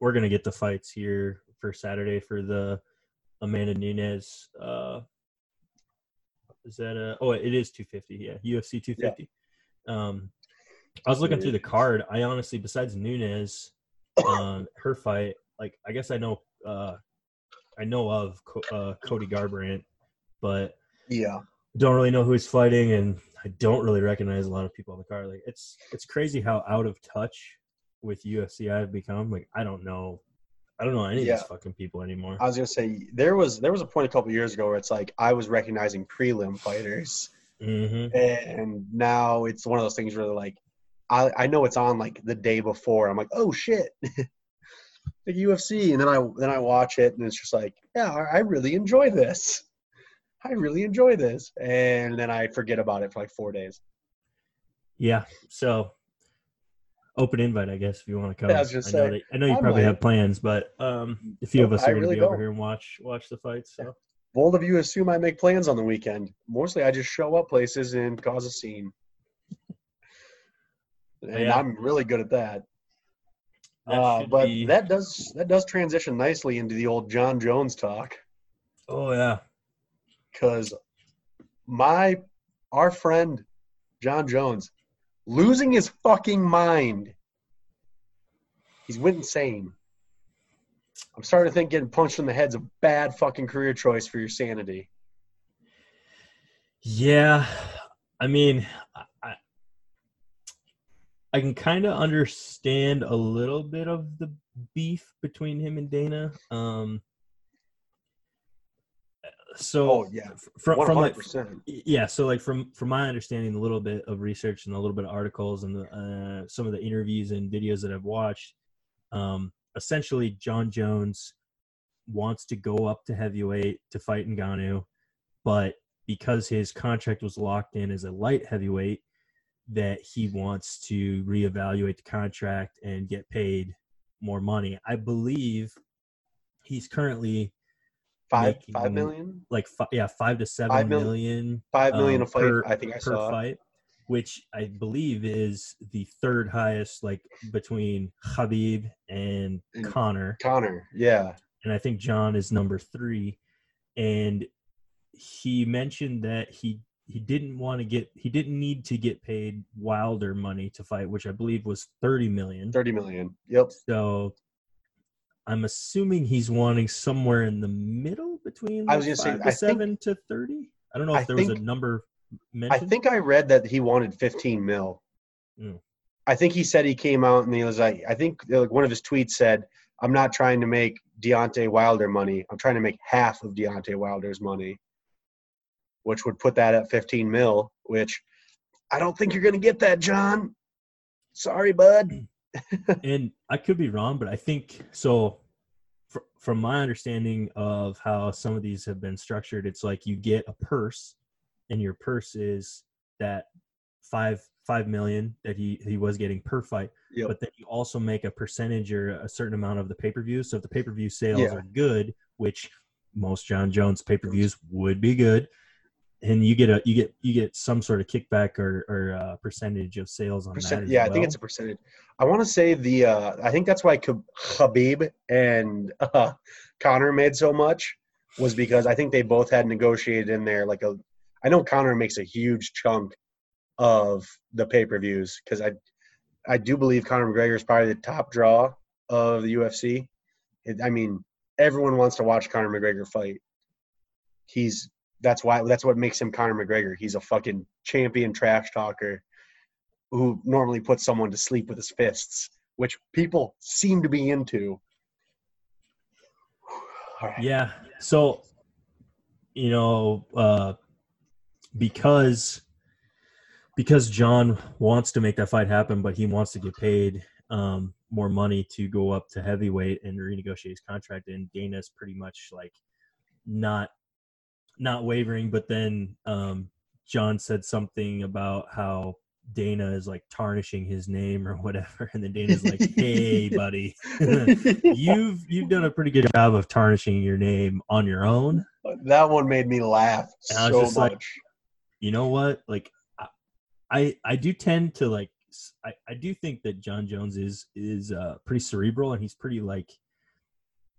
we're gonna get the fights here for Saturday for the Amanda Nunes. Uh, is that a? Oh, it is 250. Yeah, UFC 250. Um, I was looking through the card. I honestly, besides Nunes, um, her fight, like I guess I know, uh, I know of uh, Cody Garbrandt, but Yeah, don't really know who he's fighting, and I don't really recognize a lot of people on the card. Like it's it's crazy how out of touch with UFC I've become. Like I don't know, I don't know any of these fucking people anymore. I was gonna say there was there was a point a couple years ago where it's like I was recognizing prelim fighters. hmm and now it's one of those things where they're like I, I know it's on like the day before i'm like oh shit the ufc and then i then i watch it and it's just like yeah i I really enjoy this i really enjoy this and then i forget about it for like four days Yeah, so open invite, I guess, if you want to come. Yeah, I was gonna know, that, I know you I probably might. have plans, but um, a few of us are I going to really be over here and watch watch the fights. So bold of you assume i make plans on the weekend mostly i just show up places and cause a scene and Yeah. i'm really good at that that uh, but be- that does that does transition nicely into the old jon jones talk oh yeah, because my our friend Jon Jones losing his fucking mind. He's went insane. I'm starting to think getting punched in the head's a bad fucking career choice for your sanity. Yeah, I mean, I can kind of understand a little bit of the beef between him and Dana. Um, so Oh, yeah. from from like yeah so like from from my understanding a little bit of research and a little bit of articles and the, uh, some of the interviews and videos that i've watched um essentially jon jones wants to go up to heavyweight to fight Ngannou, but because his contract was locked in as a light heavyweight that he wants to reevaluate the contract and get paid more money i believe he's currently Five five million. like fi- yeah five to seven Five mil- million Five million um, a fight. per- I think I per saw. fight, which I believe is the third highest, like between Khabib and And- Conor, Conor. Yeah. and I think Jon is number three. And he mentioned that he he didn't want to get he didn't need to get paid Wilder money to fight, which I believe was thirty million. Thirty million. Yep. So I'm assuming he's wanting somewhere in the middle between I was gonna say, to I think- seven to thirty. I don't know if I there was a number mentioned. I think I read that he wanted 15 mil. Mm. I think he said he came out and he was like, I think like one of his tweets said, "I'm not trying to make Deontay Wilder money. I'm trying to make half of Deontay Wilder's money," which would put that at 15 mil. Which I don't think you're gonna get that, Jon. Sorry, bud. and I could be wrong, but I think so. Fr- from my understanding of how some of these have been structured, it's like you get a purse, and your purse is that five five million that he he was getting per fight, Yep. but then you also make a percentage or a certain amount of the pay per view. So if the pay per view sales Yeah. are good, which most Jon Jones pay per views would be good, and you get a you get you get some sort of kickback or or uh, percentage of sales on that. Percent, as yeah, I think it's a percentage. I want to say the. Uh, I think that's why Khabib and uh, Conor made so much was because I think they both had negotiated in there like a. I know Conor makes a huge chunk of the pay per views because I, I do believe Conor McGregor is probably the top draw of the UFC. It, I mean, everyone wants to watch Conor McGregor fight. He's that's why that's what makes him Conor McGregor. He's a fucking champion trash talker who normally puts someone to sleep with his fists, which people seem to be into. Right. Yeah. So, you know, uh, because because Jon wants to make that fight happen, but he wants to get paid um, more money to go up to heavyweight and renegotiate his contract, and Dana's pretty much like not not wavering. But then um, Jon said something about how Dana is like tarnishing his name or whatever, and then Dana's like, "Hey, buddy." you've you've done a pretty good job of tarnishing your name on your own. that one made me laugh And I was so just like- much. You know what? Like, I- I I do tend to like I I do think that Jon Jones is is uh, pretty cerebral and he's pretty like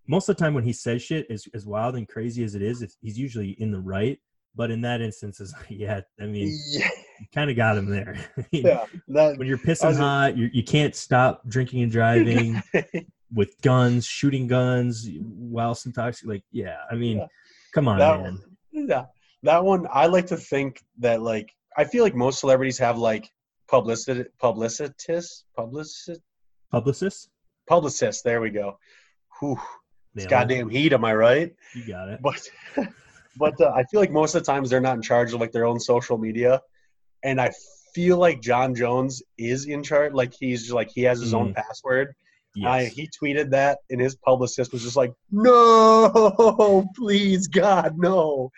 most of the time when he says shit as as wild and crazy as it is, it's, he's usually in the right. But in that instance, is yeah, I mean, yeah, you kind of got him there. Yeah, that, When you're pissing hot, you you can't stop drinking and driving. with guns, shooting guns whilst intoxicated. Like, yeah, I mean, Yeah. come on, that man. yeah, that one. I like to think that like I feel like most celebrities have like publicity, publicitists, publicist, Publicist, publicists. There we go. Whew, it's Nailed it. goddamn heat. Am I right? you got it. but but uh, I feel like most of the times they're not in charge of like their own social media, and I feel like Jon Jones is in charge. Like he's like he has his own password. I, he tweeted that, and his publicist was just like, "No, please, God, no!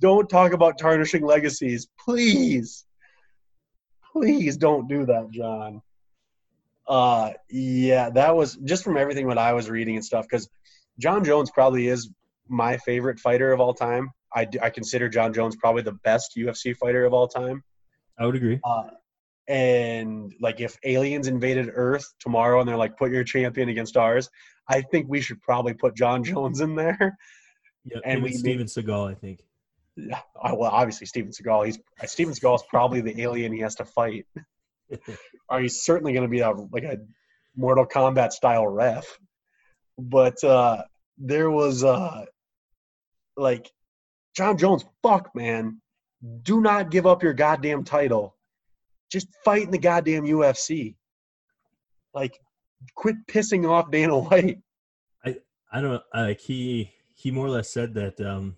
Don't talk about tarnishing legacies, please, please don't do that, Jon." Uh, yeah, that was just from everything what I was reading and stuff. Because Jon Jones probably is my favorite fighter of all time. I consider Jon Jones probably the best UFC fighter of all time. I would agree. Uh, and like if aliens invaded Earth tomorrow and they're like, put your champion against ours, I think we should probably put Jon Jones in there. Yeah, and we- Steven Seagal, I think. Yeah, uh, well, obviously Steven Seagal. He's uh, Steven Seagal is probably the alien he has to fight. or he's certainly going to be a like a Mortal Kombat style ref. But uh, there was uh, like Jon Jones. Fuck, man, do not give up your goddamn title. Just fight in the goddamn UFC. Like, quit pissing off Dana White. I I don't like he he more or less said that um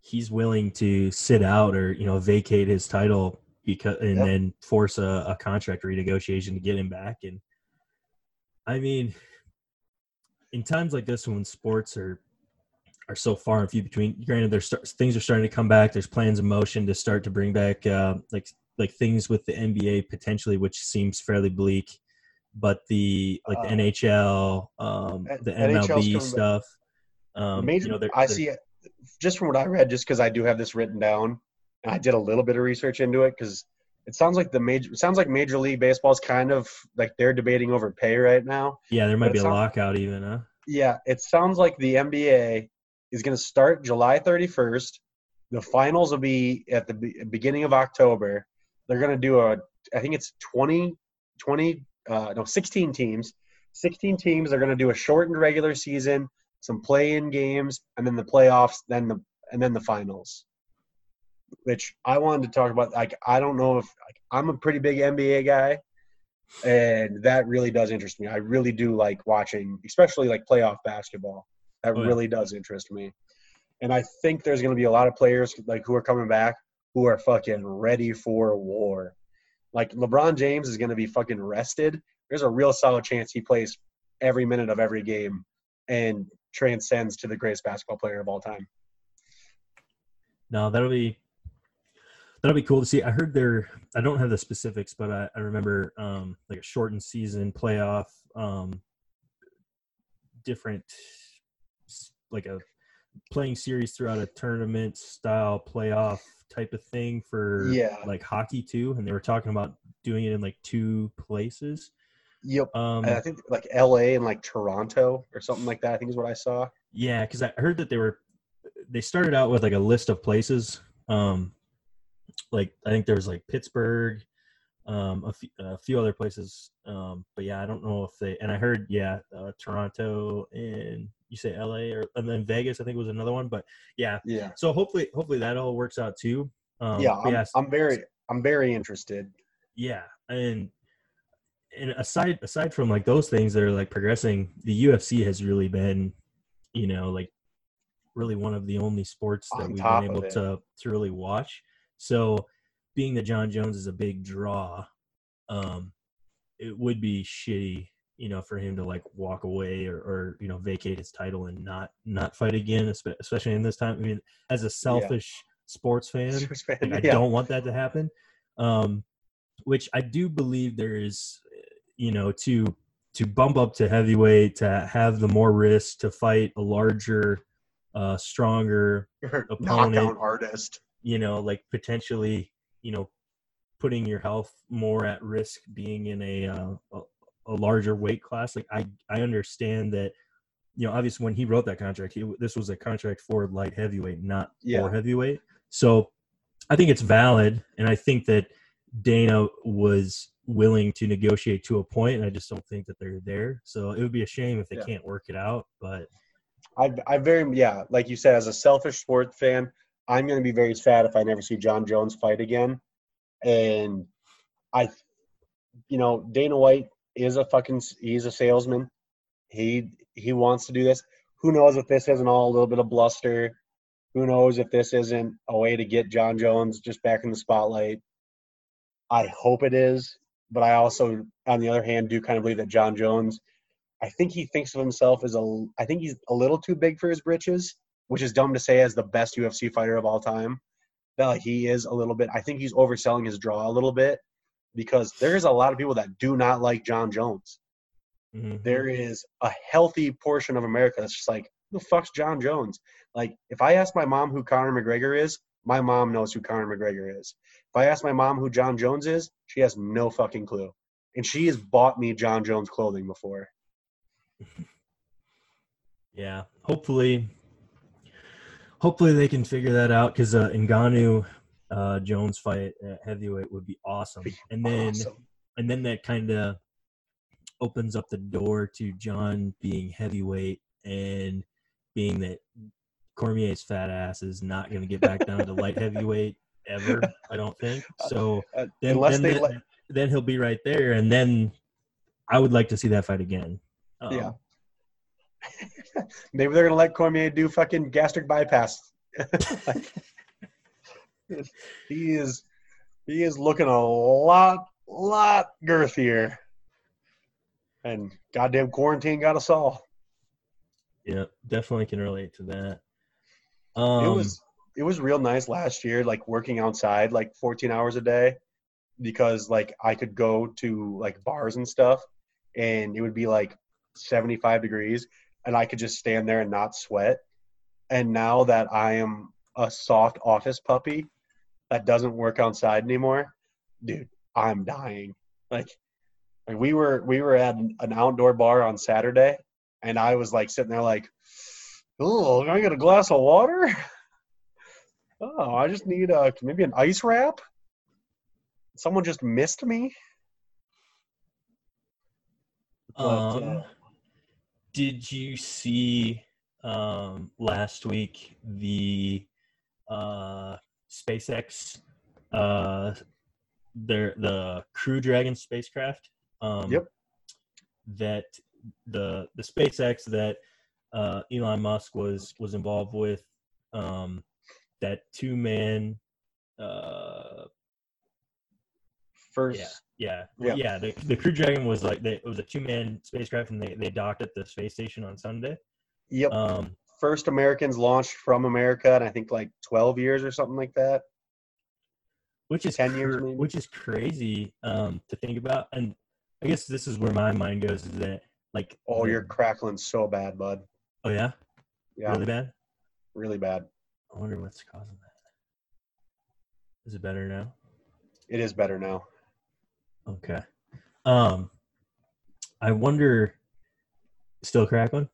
he's willing to sit out or you know vacate his title because and Yep. then force a, a contract renegotiation to get him back. And I mean, in times like this when sports are are so far and few between, granted, there's things are starting to come back. There's plans in motion to start to bring back uh, like like things with the NBA potentially, which seems fairly bleak. But the like the Uh, NHL, um, the MLB stuff. Um, Major, you know, they're- I they're- see it just from what I read, just because I do have this written down, and I did a little bit of research into it because it sounds like the major. It sounds like Major League Baseball is kind of like they're debating over pay right now. Yeah, there might be a sounds- lockout even, huh? Yeah, it sounds like the NBA is going to start July 31st. The finals will be at the beginning of October. They're going to do a, I think it's 20, 20, uh, no, 16 teams. 16 teams are going to do a shortened regular season, some play-in games, and then the playoffs, then the and then the finals. Which I wanted to talk about. Like, I don't know if like, I'm a pretty big NBA guy and that really does interest me. I really do like watching, especially like playoff basketball. That Oh, yeah. really does interest me. And I think there's going to be a lot of players like who are coming back who are fucking ready for war. Like LeBron James is going to be fucking rested. There's a real solid chance he plays every minute of every game and transcends to the greatest basketball player of all time. No, that'll be that'll be cool to see. I heard there. I don't have the specifics, but I, I remember um, like a shortened season playoff, um, different like a playing series throughout a tournament style playoff type of thing for Yeah. like hockey too. And they were talking about doing it in like two places. Yep. Um, And I think like LA and like Toronto or something like that. I think is what I saw. Yeah, because I heard that they were they started out with like a list of places. Um, like I think there was like Pittsburgh, um, a, few, a few other places. Um, but yeah, I don't know if they. And I heard yeah, uh, Toronto and you say L.A. or and then Vegas. I think was another one. But yeah, Yeah. so hopefully hopefully that all works out too. Um, yeah, I'm, yeah, I'm very I'm very interested. yeah, and and aside aside from like those things that are like progressing, the UFC has really been, you know, like really one of the only sports that On we've been able to to really watch. So, being that Jon Jones is a big draw, um, it would be shitty, you know, for him to like walk away or, or you know vacate his title and not not fight again, especially in this time. I mean, as a selfish sports fan, Sports fan, like, I yeah. don't want that to happen. Um, which I do believe there is, you know, to to bump up to heavyweight, to have the more risk, to fight a larger, uh, stronger, opponent. knockout artist. You know, like potentially, you know, putting your health more at risk being in a uh, a, a larger weight class. Like I I understand that. You know, obviously, when he wrote that contract, he, this was a contract for light heavyweight, not Yeah. for heavyweight. So, I think it's valid, and I think that Dana was willing to negotiate to a point, and I just don't think that they're there. So it would be a shame if they Yeah. can't work it out. But I I very yeah, like you said, as a selfish sports fan, I'm gonna be very sad if I never see Jon Jones fight again. And I, you know, Dana White is a fucking he's a salesman. He he wants to do this. Who knows if this isn't all a little bit of bluster? Who knows if this isn't a way to get Jon Jones just back in the spotlight? I hope it is, but I also, on the other hand, do kind of believe that Jon Jones I think he thinks of himself as a. I think he's a little too big for his britches, which is dumb to say as the best UFC fighter of all time. That like, he is a little bit. I think he's overselling his draw a little bit because there's a lot of people that do not like Jon Jones. mhm. There is a healthy portion of America that's just like, who the fuck's Jon Jones? Like, if I ask my mom who Conor McGregor is, my mom knows who Conor McGregor is. If I ask my mom who Jon Jones is, she has no fucking clue. And she has bought me Jon Jones clothing before. Yeah, hopefully, hopefully they can figure that out because uh, Ngannou uh, Jones fight at heavyweight would be awesome, and then Awesome. and then that kind of opens up the door to Jon being heavyweight and being that Cormier's fat ass is not going to get back down to light heavyweight ever. I don't think so. Uh, Then, unless then, they let, then he'll be right there, and then I would like to see that fight again. Um, Yeah. maybe they're gonna let Cormier do fucking gastric bypass he is he is looking a lot lot girthier. And goddamn quarantine got us all. Yeah, definitely can relate to that. Um, it was it was real nice last year, like working outside like 14 hours a day, because like I could go to like bars and stuff, and it would be like 75 degrees, and I could just stand there and not sweat. And now that I am a soft office puppy that doesn't work outside anymore, dude, I'm dying. Like, like we were we were at an outdoor bar on Saturday, and I was like sitting there like, oh, can I get a glass of water? Oh, I just need a maybe an ice wrap. Someone just missed me. But, Um, uh, did you see um, last week the uh, SpaceX uh, their the Crew Dragon spacecraft? Um, Yep. That the the SpaceX that uh, Elon Musk was was involved with um, that two man uh, first, yeah, Yeah. yeah, yeah. The, the Crew Dragon was like they, it was a two man spacecraft, and they, they docked at the space station on Sunday. yep, Um, first Americans launched from America, and I think like 12 years or something like that. which is 10 years maybe? which is crazy um, to think about, and I guess this is where my mind goes is that like Oh, the- you're crackling so bad, bud. oh yeah Yeah, really bad. really bad. I wonder what's causing that. Is it better now? It is better now. Okay. Um, I wonder. Still crackling.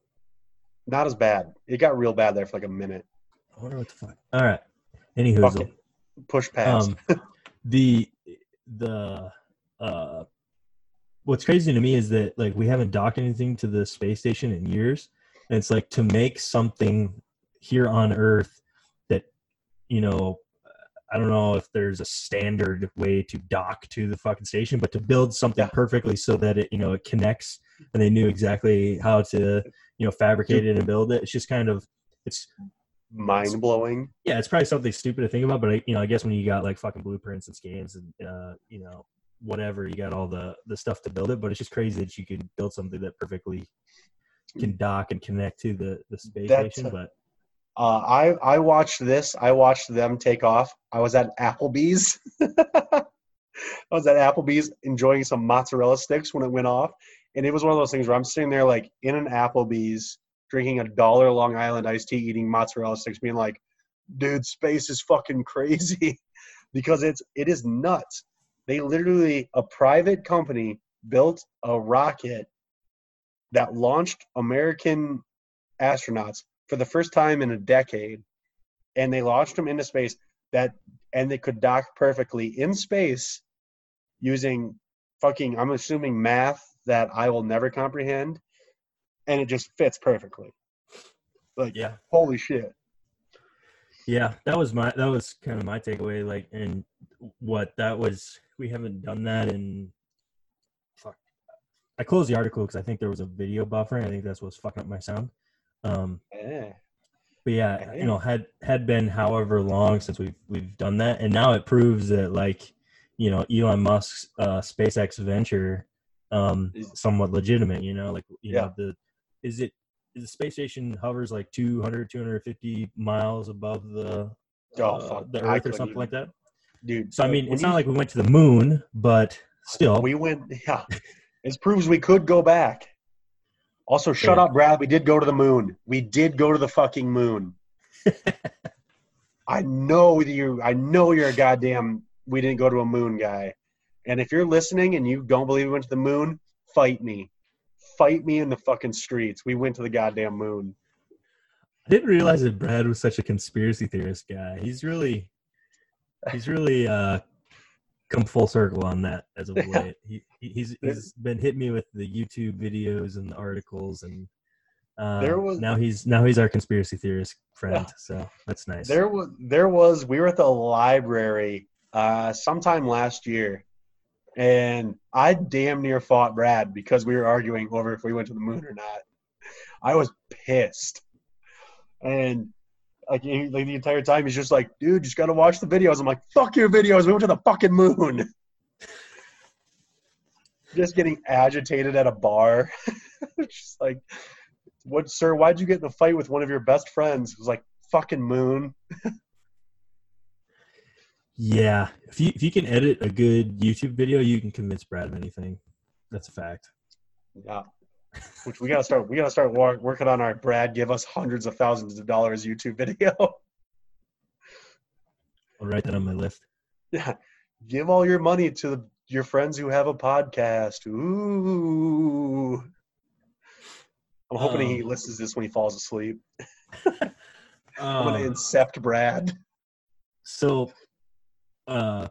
Not as bad. It got real bad there for like a minute. I wonder what the fuck. All right. Any Fuck whoozle. Push past. um the the uh what's crazy to me is that like we haven't docked anything to the space station in years and it's like to make something here on earth that you know i don't know if there's a standard way to dock to the fucking station but to build something Yeah. perfectly so that it you know it connects and they knew exactly how to you know fabricate it and build it it's just kind of it's Mind blowing. yeah, it's probably something stupid to think about, but I, you know, I guess when you got like fucking blueprints and scans and uh, you know, whatever, you got all the the stuff to build it. But it's just crazy that you could build something that perfectly can dock and connect to the the space That's- station. But Uh, I I watched this. I watched them take off. I was at Applebee's. I was at Applebee's enjoying some mozzarella sticks when it went off, and it was one of those things where I'm sitting there like in an Applebee's drinking a dollar Long Island iced tea, eating mozzarella sticks, being like, "Dude, space is fucking crazy," because it's it is nuts. They literally a private company built a rocket that launched American astronauts for the first time in a decade and they launched them into space that and they could dock perfectly in space using fucking i'm assuming math that i will never comprehend and it just fits perfectly like yeah, holy shit yeah, that was my that was kind of my takeaway. Like, and what that was, we haven't done that in. Fuck, I closed the article because I think there was a video buffering. I think that's what's fucking up my sound. Um, yeah But yeah, you know, had had been however long since we've we've done that, and now it proves that like, you know, Elon Musk's uh, SpaceX venture, um, Is- somewhat legitimate. You know, like you Yeah. know the, is it is the space station hovers like 200 250 miles above the Oh, uh, the Earth or something even- like that. dude So I mean, it's you- not like we went to the moon, but still, we went yeah it proves we could go back also shut Yeah. up brad. We did go to the moon. We did go to the fucking moon. I know you i know you're a goddamn we didn't go to a moon guy. And if you're listening and you don't believe we went to the moon fight me. Fight me in the fucking streets. We went to the goddamn moon. I didn't realize that Brad was such a conspiracy theorist guy. He's really, he's really uh, come full circle on that as of Yeah. late. He, he- he's he's been hitting me with the YouTube videos and the articles, and uh, There was- now he's now he's our conspiracy theorist friend. So that's nice. There was there was we were at the library uh sometime last year and I damn near fought Brad because we were arguing over if we went to the moon or not. I was pissed. And Like, like the entire time, he's just like, dude, just gotta watch the videos. I'm like, fuck your videos. We went to the fucking moon. just getting agitated at a bar. just like, what, sir? Why'd you get in a fight with one of your best friends? It was like, fucking moon. Yeah, if you if you can edit a good YouTube video, you can convince Brad of anything. That's a fact. Yeah. Which we gotta start. We gotta start wor- working on our Brad. Give us hundreds of thousands of dollars YouTube video. I'll write that on my list. yeah. Give all your money to the, your friends who have a podcast. Ooh. I'm hoping he Um, listens to this when he falls asleep. I'm gonna Um, incept Brad. so, uh,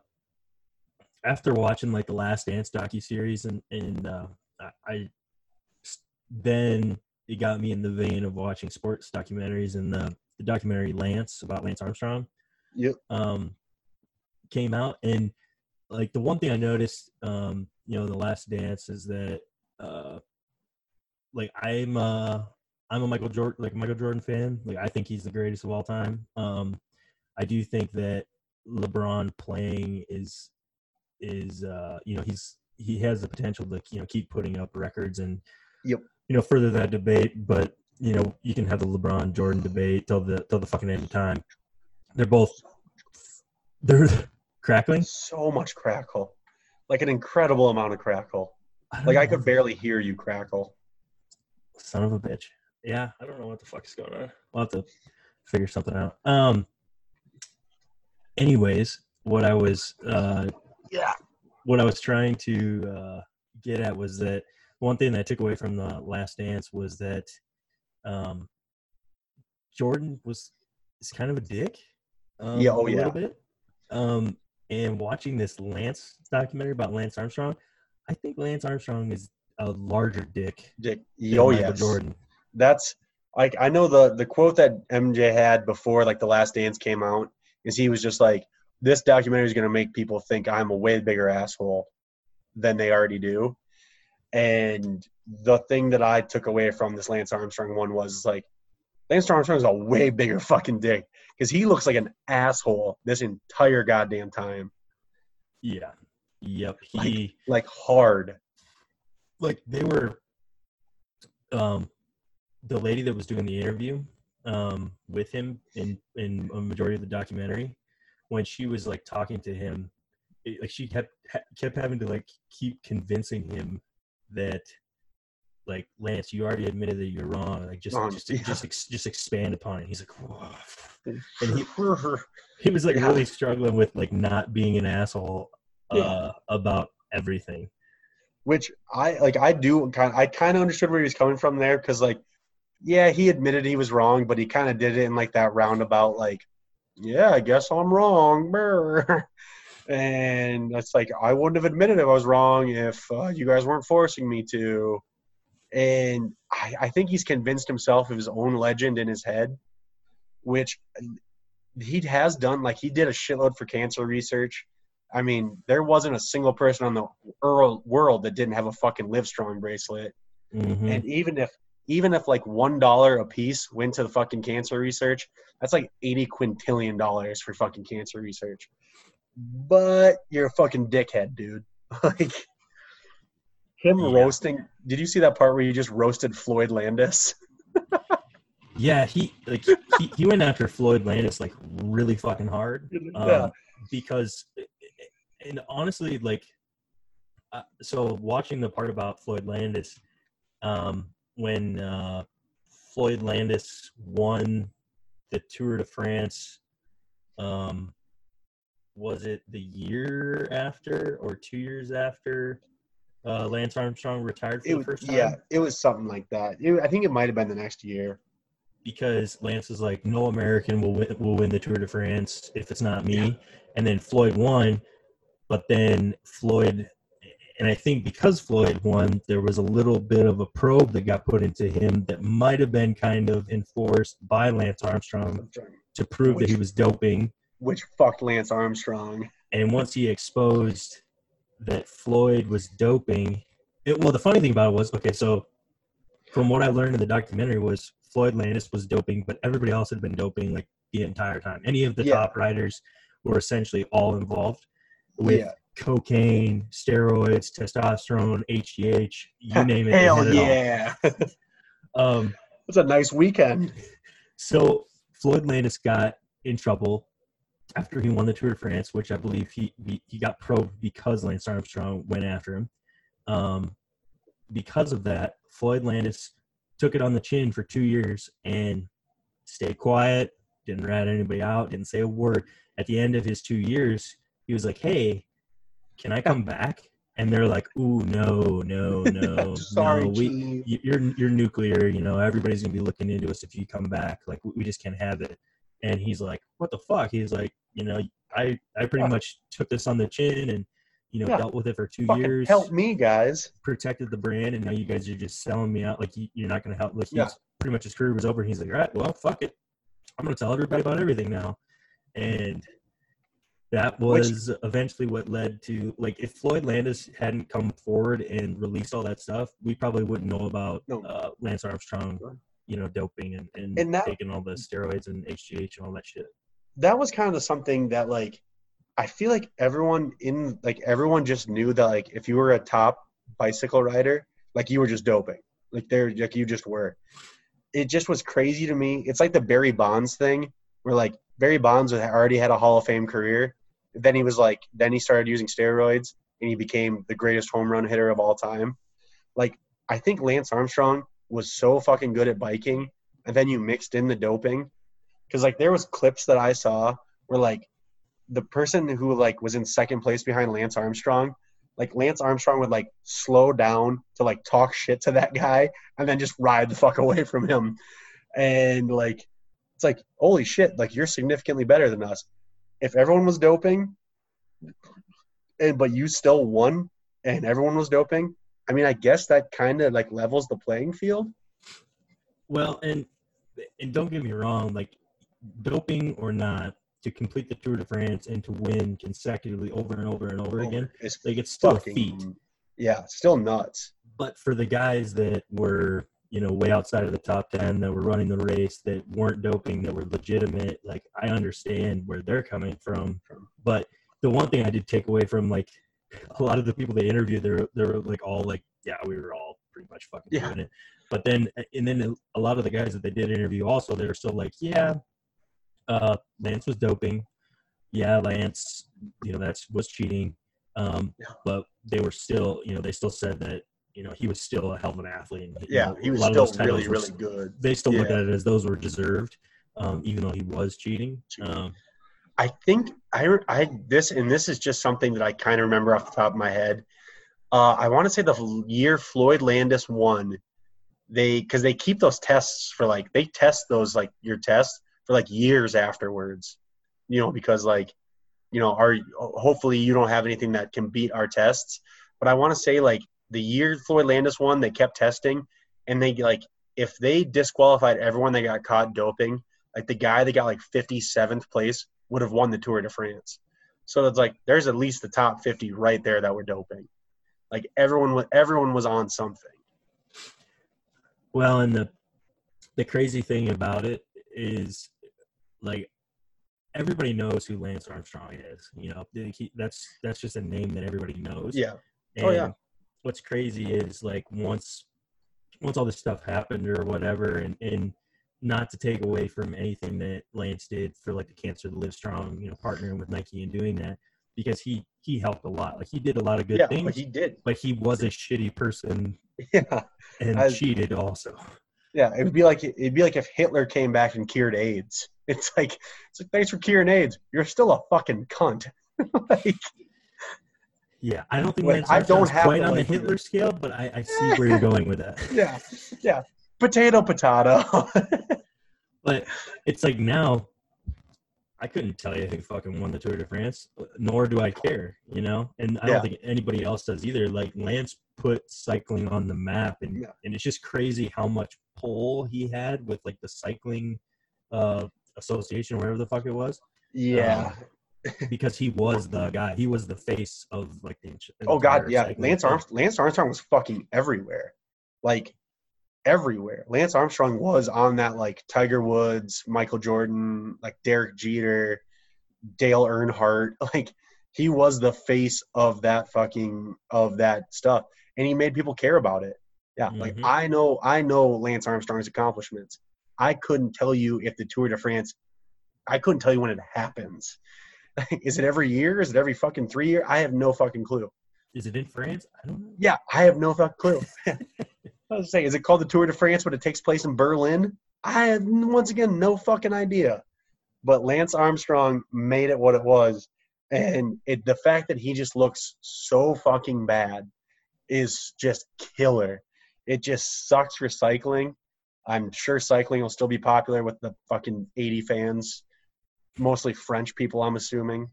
after watching like the Last Dance docu series, and and uh, I, I then it got me in the vein of watching sports documentaries, and the the documentary Lance about Lance Armstrong. Yep. um, came out, and like the one thing I noticed, um, you know, the Last Dance is that, uh, like I'm, uh, I'm a Michael Jordan, like Michael Jordan fan. Like I think he's the greatest of all time. Um, I do think that LeBron playing is, is, uh, you know, he's he has the potential to you know keep putting up records and, Yep. You know, further that debate. But you know, you can have the LeBron Jordan debate till the till the fucking end of time. They're both they're crackling. So much crackle. Like an incredible amount of crackle. Like I could barely hear you crackle. son of a bitch. Yeah, I don't know what the fuck is going on. We'll have to figure something out. Um. Anyways, what I was uh, Yeah. what I was trying to uh, get at was that one thing that I took away from the Last Dance was that um, Jordan was is kind of a dick. Um, Yeah, oh, a yeah. little bit. Um, and watching this Lance documentary about Lance Armstrong, I think Lance Armstrong is a larger dick Dick. Oh yes. Jordan. That's like I know the the quote that MJ had before like the last dance came out is he was just like this documentary is going to make people think I'm a way bigger asshole than they already do. And the thing that I took away from this Lance Armstrong one was like Lance Armstrong's a way bigger fucking dick because he looks like an asshole this entire goddamn time, Yeah. Yep. Like- He like hard. like they were um the lady that was doing the interview um with him in in a majority of the documentary when she was like talking to him it, like she kept ha- kept having to like keep convincing him that like Lance you already admitted that you're wrong like just just yeah. just ex- just expand upon it he's like Whoa. and he he was like Yeah. really struggling with like not being an asshole uh Yeah. about everything which I like. I do kind. I kind of understood where he was coming from there because, like, yeah, he admitted he was wrong, but he kind of did it in like that roundabout, like, yeah, I guess I'm wrong. and it's like I wouldn't have admitted if I was wrong if uh, you guys weren't forcing me to. And I, I think he's convinced himself of his own legend in his head, which he has done. Like he did a shitload for cancer research. I mean, there wasn't a single person on the world world that didn't have a fucking Livestrong bracelet. Mhm. And even if even if like one dollar a piece went to the fucking cancer research, that's like eighty quintillion dollars for fucking cancer research. But you're a fucking dickhead, dude. like him Yeah. roasting. Did you see that part where you just roasted Floyd Landis? Yeah, he like he, he went after Floyd Landis like really fucking hard. Um, Yeah. because and honestly like uh, so watching the part about Floyd Landis um when uh Floyd Landis won the Tour de France um was it the year after or 2 years after uh Lance Armstrong retired for It the was, first time? yeah, it was something like that. It- I think it might have been the next year. because Lance was like, no American will win, will win the Tour de France if it's not me. Yeah. And then Floyd won, but then Floyd, and I think because Floyd won, there was a little bit of a probe that got put into him that might have been kind of enforced by Lance Armstrong to prove that he was doping. Which fucked Lance Armstrong. And once he exposed that Floyd was doping, it, well, the funny thing about it was okay. So, from what I learned in the documentary, was Floyd Landis was doping, but everybody else had been doping like the entire time. Any of the Yeah. top riders were essentially all involved with Yeah. cocaine, steroids, testosterone, HGH, you name it. Hell it yeah. Um, It's a nice weekend. so Floyd Landis got in trouble after he won the Tour de France, which I believe he he, got probed because Lance Armstrong went after him. Um, because of that, Floyd Landis took it on the chin for two years and stayed quiet, didn't rat anybody out, didn't say a word. At the end of his two years, he was like, "Hey, can I come back?" And they're like, "Ooh, no, no, no, Sorry, no. We, you- you're you're nuclear. You know, everybody's gonna be looking into us if you come back. Like, we just can't have it." And he's like, "What the fuck?" He's like, "You know, I I pretty Yeah. much took this on the chin and." You know, Yeah. dealt with it for two Fucking years help me, guys. protected the brand, and now you guys are just selling me out. Like you, you're not going to help. Like Yeah. pretty much his career was over. He's like, all right, well, fuck it. I'm going to tell everybody about everything now, and that Which- was eventually what led to like if Floyd Landis hadn't come forward and released all that stuff, we probably wouldn't know about No. uh, Lance Armstrong, you know, doping and, and, And that- taking all the steroids and HGH and all that shit. That was kind of something that like I feel like everyone in like everyone just knew that like if you were a top bicycle rider, like you were just doping. Like they're like you just were. It just was crazy to me. It's like the Barry Bonds thing where like Barry Bonds had already had a Hall of Fame career. Then he was like then he started using steroids and he became the greatest home run hitter of all time. Like I think Lance Armstrong was so fucking good at biking and then you mixed in the doping because like there was clips that I saw where like the person who like was in second place behind Lance Armstrong, like Lance Armstrong would like slow down to like talk shit to that guy and then just ride the fuck away from him. And like it's like holy shit, like you're significantly better than us. If everyone was doping and but you still won and everyone was doping, I mean I guess that kind of like levels the playing field. Well, and and don't get me wrong, like doping or not, to complete the Tour de France and to win consecutively over and over and over oh, again, It's like it's still a feat. yeah, still nuts. But for the guys that were, you know, way outside of the top ten that were running the race that weren't doping, that were legitimate, like I understand where they're coming from. But the one thing I did take away from like a lot of the people they interviewed, they're they're like all like, yeah, we were all pretty much fucking Yeah. doing it. But then, and then a lot of the guys that they did interview also, they were still like, yeah, uh, Lance was doping. Yeah, Lance, you know, that's was cheating. Um, Yeah. but they were still, you know, they still said that, you know, he was still a hell of an athlete. And, Yeah, know, he was still titles really, were- really good. They still look Yeah. at it as those were deserved, um, even though he was cheating. Cheating. Um, I think I, I this and this is just something that I kind of remember off the top of my head. Uh, I want to say the year Floyd Landis won, they because they keep those tests for like they test those like your tests for like years afterwards, you know, because like you know our hopefully you don't have anything that can beat our tests. But I want to say like the year Floyd Landis won, they kept testing, and they like if they disqualified everyone that got caught doping, like the guy that got like 57th place would have won the Tour de France. So it's like there's at least the top 50 right there that were doping. Like everyone was everyone was on something. Well, and the the crazy thing about it is, like, everybody knows who Lance Armstrong is. You know, keep- that's that's just a name that everybody knows. Yeah. And Oh, yeah. What's crazy is like once once all this stuff happened or whatever, and and not to take away from anything that Lance did for like the Cancer to Live Strong, you know, partnering with Nike and doing that because he he helped a lot. Like he did a lot of good yeah, things, but he did. but he was a shitty person Yeah. and I- cheated also. Yeah, it would be like it'd be like if Hitler came back and cured AIDS. It's like it's like thanks for curing AIDS. You're still a fucking cunt. like Yeah, I don't think Lance I don't have quite on the like. Hitler scale, but I, I see where you're going with that. yeah, yeah. Potato potato. But it's like now, I couldn't tell you who fucking won the Tour de France, nor do I care, you know. And I Yeah. don't think anybody else does either. Like Lance put cycling on the map, and Yeah. and it's just crazy how much pull he had with like the cycling uh, association, wherever the fuck it was, yeah. because he was the guy. He was the face of like the. Oh god, yeah. cycling Lance. Armstrong Lance Armstrong was fucking everywhere. Like everywhere. Lance Armstrong was on that like Tiger Woods, Michael Jordan, like Derek Jeter, Dale Earnhardt. Like he was the face of that fucking of that stuff, and he made people care about it. Yeah, like Mhm. I know, I know Lance Armstrong's accomplishments. I couldn't tell you if the Tour de France. I couldn't tell you when it happens. Is it every year? Is it every fucking three year? I have no fucking clue. Is it in France? I don't know. Yeah, I have no fucking clue. I was saying, is it called the Tour de France when it takes place in Berlin? I have once again no fucking idea. But Lance Armstrong made it what it was, and it the fact that he just looks so fucking bad is just killer. It just sucks for cycling. I'm sure cycling will still be popular with the fucking 80 fans, mostly French people, I'm assuming.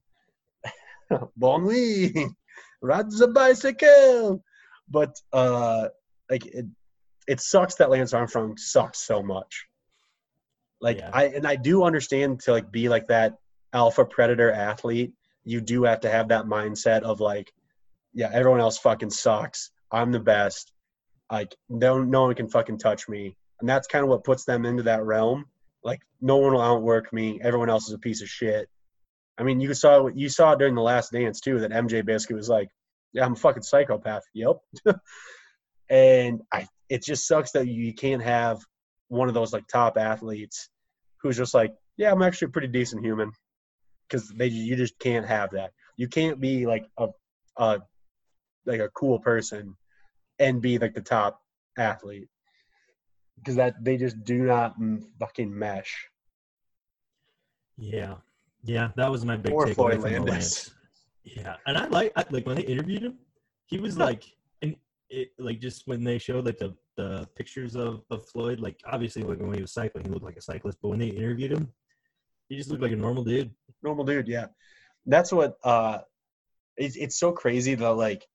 bon nuit, ride the bicycle. But uh, like it, it sucks that Lance Armstrong sucks so much. Like Yeah. I and I do understand to like be like that alpha predator athlete, you do have to have that mindset of like, yeah, everyone else fucking sucks. I'm the best. Like no no one can fucking touch me. And that's kind of what puts them into that realm. Like no one will outwork me. Everyone else is a piece of shit. I mean, you saw you saw it during the last dance too that MJ basically was like, "Yeah, I'm a fucking psychopath." Yep. and I, it just sucks that you can't have one of those like top athletes who's just like, "Yeah, I'm actually a pretty decent human," because they you just can't have that. You can't be like a, a like a cool person and be like the top athlete because that they just do not fucking mesh. Yeah, yeah, that was my big Or takeaway Floyd from the Landis. Lance. Yeah, and I like I, like when they interviewed him, he was like, and it like just when they showed like the the pictures of of Floyd, like obviously like when he was cycling, he looked like a cyclist, but when they interviewed him, he just looked like a normal dude. normal dude yeah that's what uh it's, it's so crazy that like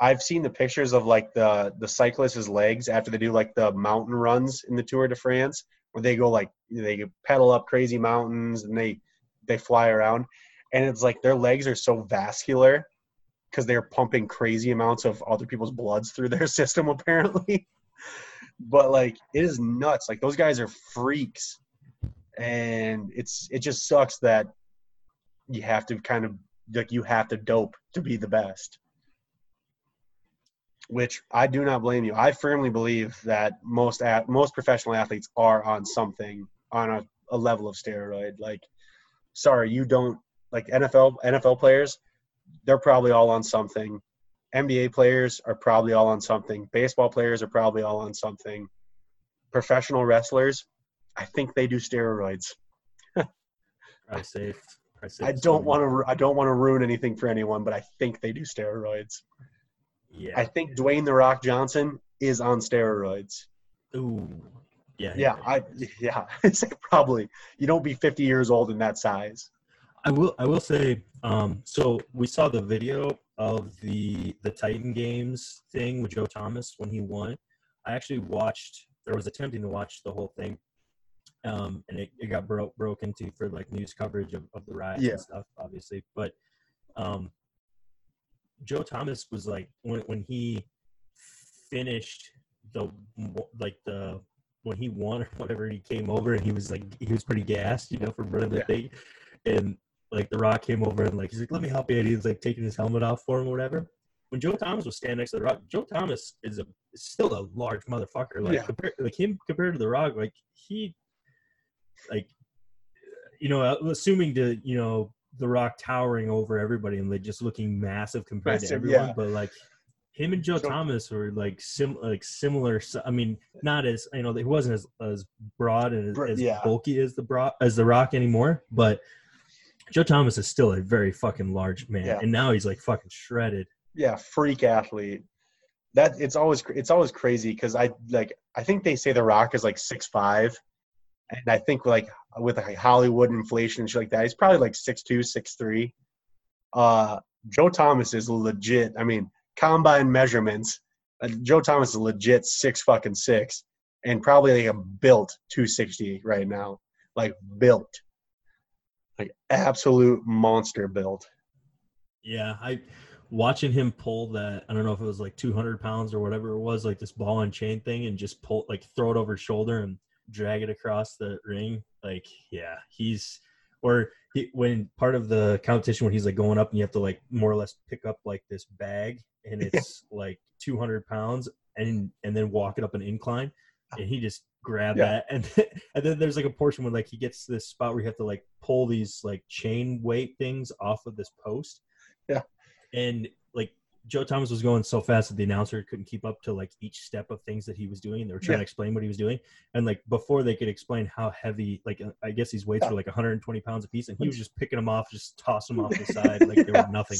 i've seen the pictures of like the the cyclists' legs after they do like the mountain runs in the tour de france where they go like they pedal up crazy mountains and they they fly around. And it's like their legs are so vascular because they're pumping crazy amounts of other people's bloods through their system apparently. But like it is nuts. Like those guys are freaks. And it's it just sucks that you have to kind of like you have to dope to be the best which i do not blame you i firmly believe that most at most professional athletes are on something on a, a level of steroid like sorry you don't like nfl nfl players they're probably all on something nba players are probably all on something baseball players are probably all on something professional wrestlers i think they do steroids I safe. Safe I don't want to. I don't want to ruin anything for anyone, but I think they do steroids. Yeah. I think Dwayne the Rock Johnson is on steroids. Ooh. Yeah. Yeah, I yeah, I'd say probably. You don't be 50 years old in that size. I will. I will say. Um. So we saw the video of the the Titan Games thing with Joe Thomas when he won. I actually watched. There was attempting to watch the whole thing, um, and it, it got broke broke into for like news coverage of, of the riots Yeah. and stuff, obviously. But um, Joe Thomas was like when when he finished the like the when he won or whatever he came over and he was like he was pretty gassed, you know, for running the Yeah. thing, and like the Rock came over and like he's like let me help you, and he's like taking his helmet off for him or whatever. When Joe Thomas was standing next to the Rock, Joe Thomas is a is still a large motherfucker. Like Yeah. compared like him compared to the Rock, like he like you know assuming to you know the Rock towering over everybody and like just looking massive compared to everyone, yeah. but like him and Joe So- Thomas were like sim like similar. I mean, not as you know, he wasn't as as broad and as, as yeah. bulky as the bro- as the Rock anymore, but Joe Thomas is still a very fucking large man, Yeah. and now he's like fucking shredded. Yeah, freak athlete. That it's always it's always crazy because I like I think they say The Rock is like six five, and I think like with like Hollywood inflation and shit like that, he's probably like six two, six three. Uh, Joe Thomas is legit. I mean, combine measurements. Uh, Joe Thomas is legit six fucking six, and probably like a built two sixty right now, like built, like absolute monster built. Yeah, I watching him pull that I don't know if it was like 200 pounds or whatever it was, like this ball and chain thing, and just pull like throw it over his shoulder and drag it across the ring. Like, yeah, he's or he, when part of the competition when he's like going up and you have to like more or less pick up like this bag and it's like 200 pounds and and then walk it up an incline and he just grabbed Yeah. that and then, and then there's like a portion where like he gets to this spot where you have to like pull these like chain weight things off of this post Yeah. and Joe Thomas was going so fast that the announcer couldn't keep up to like each step of things that he was doing. They were trying Yeah. to explain what he was doing, and like before they could explain how heavy, like uh, I guess these weights Yeah. were like 120 pounds a piece, and he was just picking them off, just tossing them off the side like they were nothing.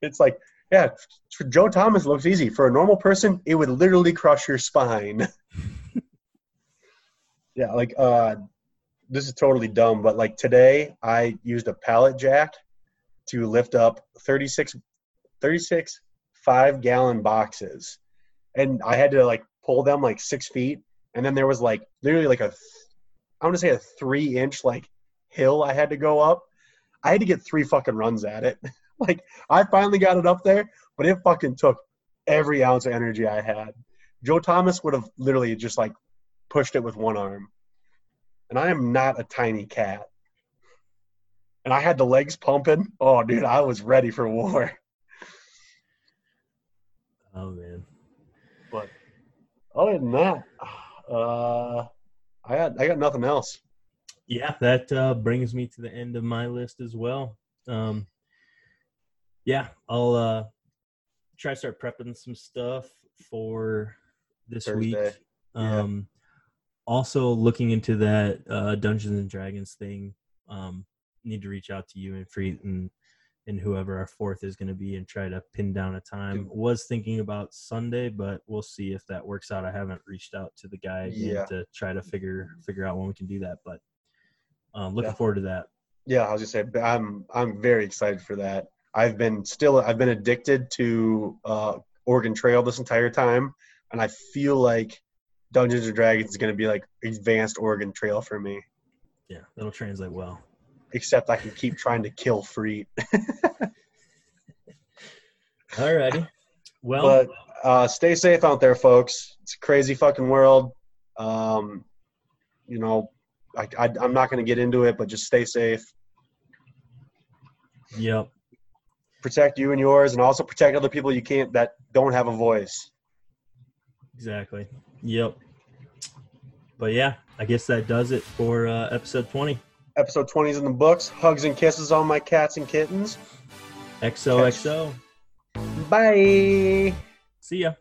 It's like, yeah, for Joe Thomas looks easy. For a normal person, it would literally crush your spine. yeah, like uh this is totally dumb, but like today I used a pallet jack to lift up 36 36 five gallon boxes. And I had to like pull them like six feet. And then there was like literally like a th- I'm gonna say a three inch like hill I had to go up. I had to get three fucking runs at it. like I finally got it up there, but it fucking took every ounce of energy I had. Joe Thomas would have literally just like pushed it with one arm. And I am not a tiny cat. And I had the legs pumping. Oh, dude, I was ready for war. Oh man, But other than that, uh, I got I got nothing else. yeah, that uh, brings me to the end of my list as well. Um, yeah, I'll uh, try to start prepping some stuff for this week. Thursday. Yeah. Um, also looking into that uh, Dungeons and Dragons thing. Um, need to reach out to you and Freet and and whoever our fourth is going to be and try to pin down a time. Was thinking about Sunday, but we'll see if that works out. I haven't reached out to the guy Yeah. to try to figure figure out when we can do that, but um, looking Yeah. forward to that. Yeah, I was just say I'm I'm very excited for that. I've been still I've been addicted to uh, Oregon Trail this entire time, and I feel like Dungeons and Dragons is going to be like advanced Oregon Trail for me. Yeah, that'll translate well. Except I can keep trying to kill Freet. Alrighty. Well, But uh, stay safe out there, folks. It's a crazy fucking world. Um, you know, I, I, I'm not going to get into it, but just stay safe. yep. Protect you and yours, and also protect other people you can't that don't have a voice. Exactly. Yep. But yeah, I guess that does it for uh, episode 20. Episode 20 is in the books. Hugs and kisses on my cats and kittens. XOXO. Bye. See ya.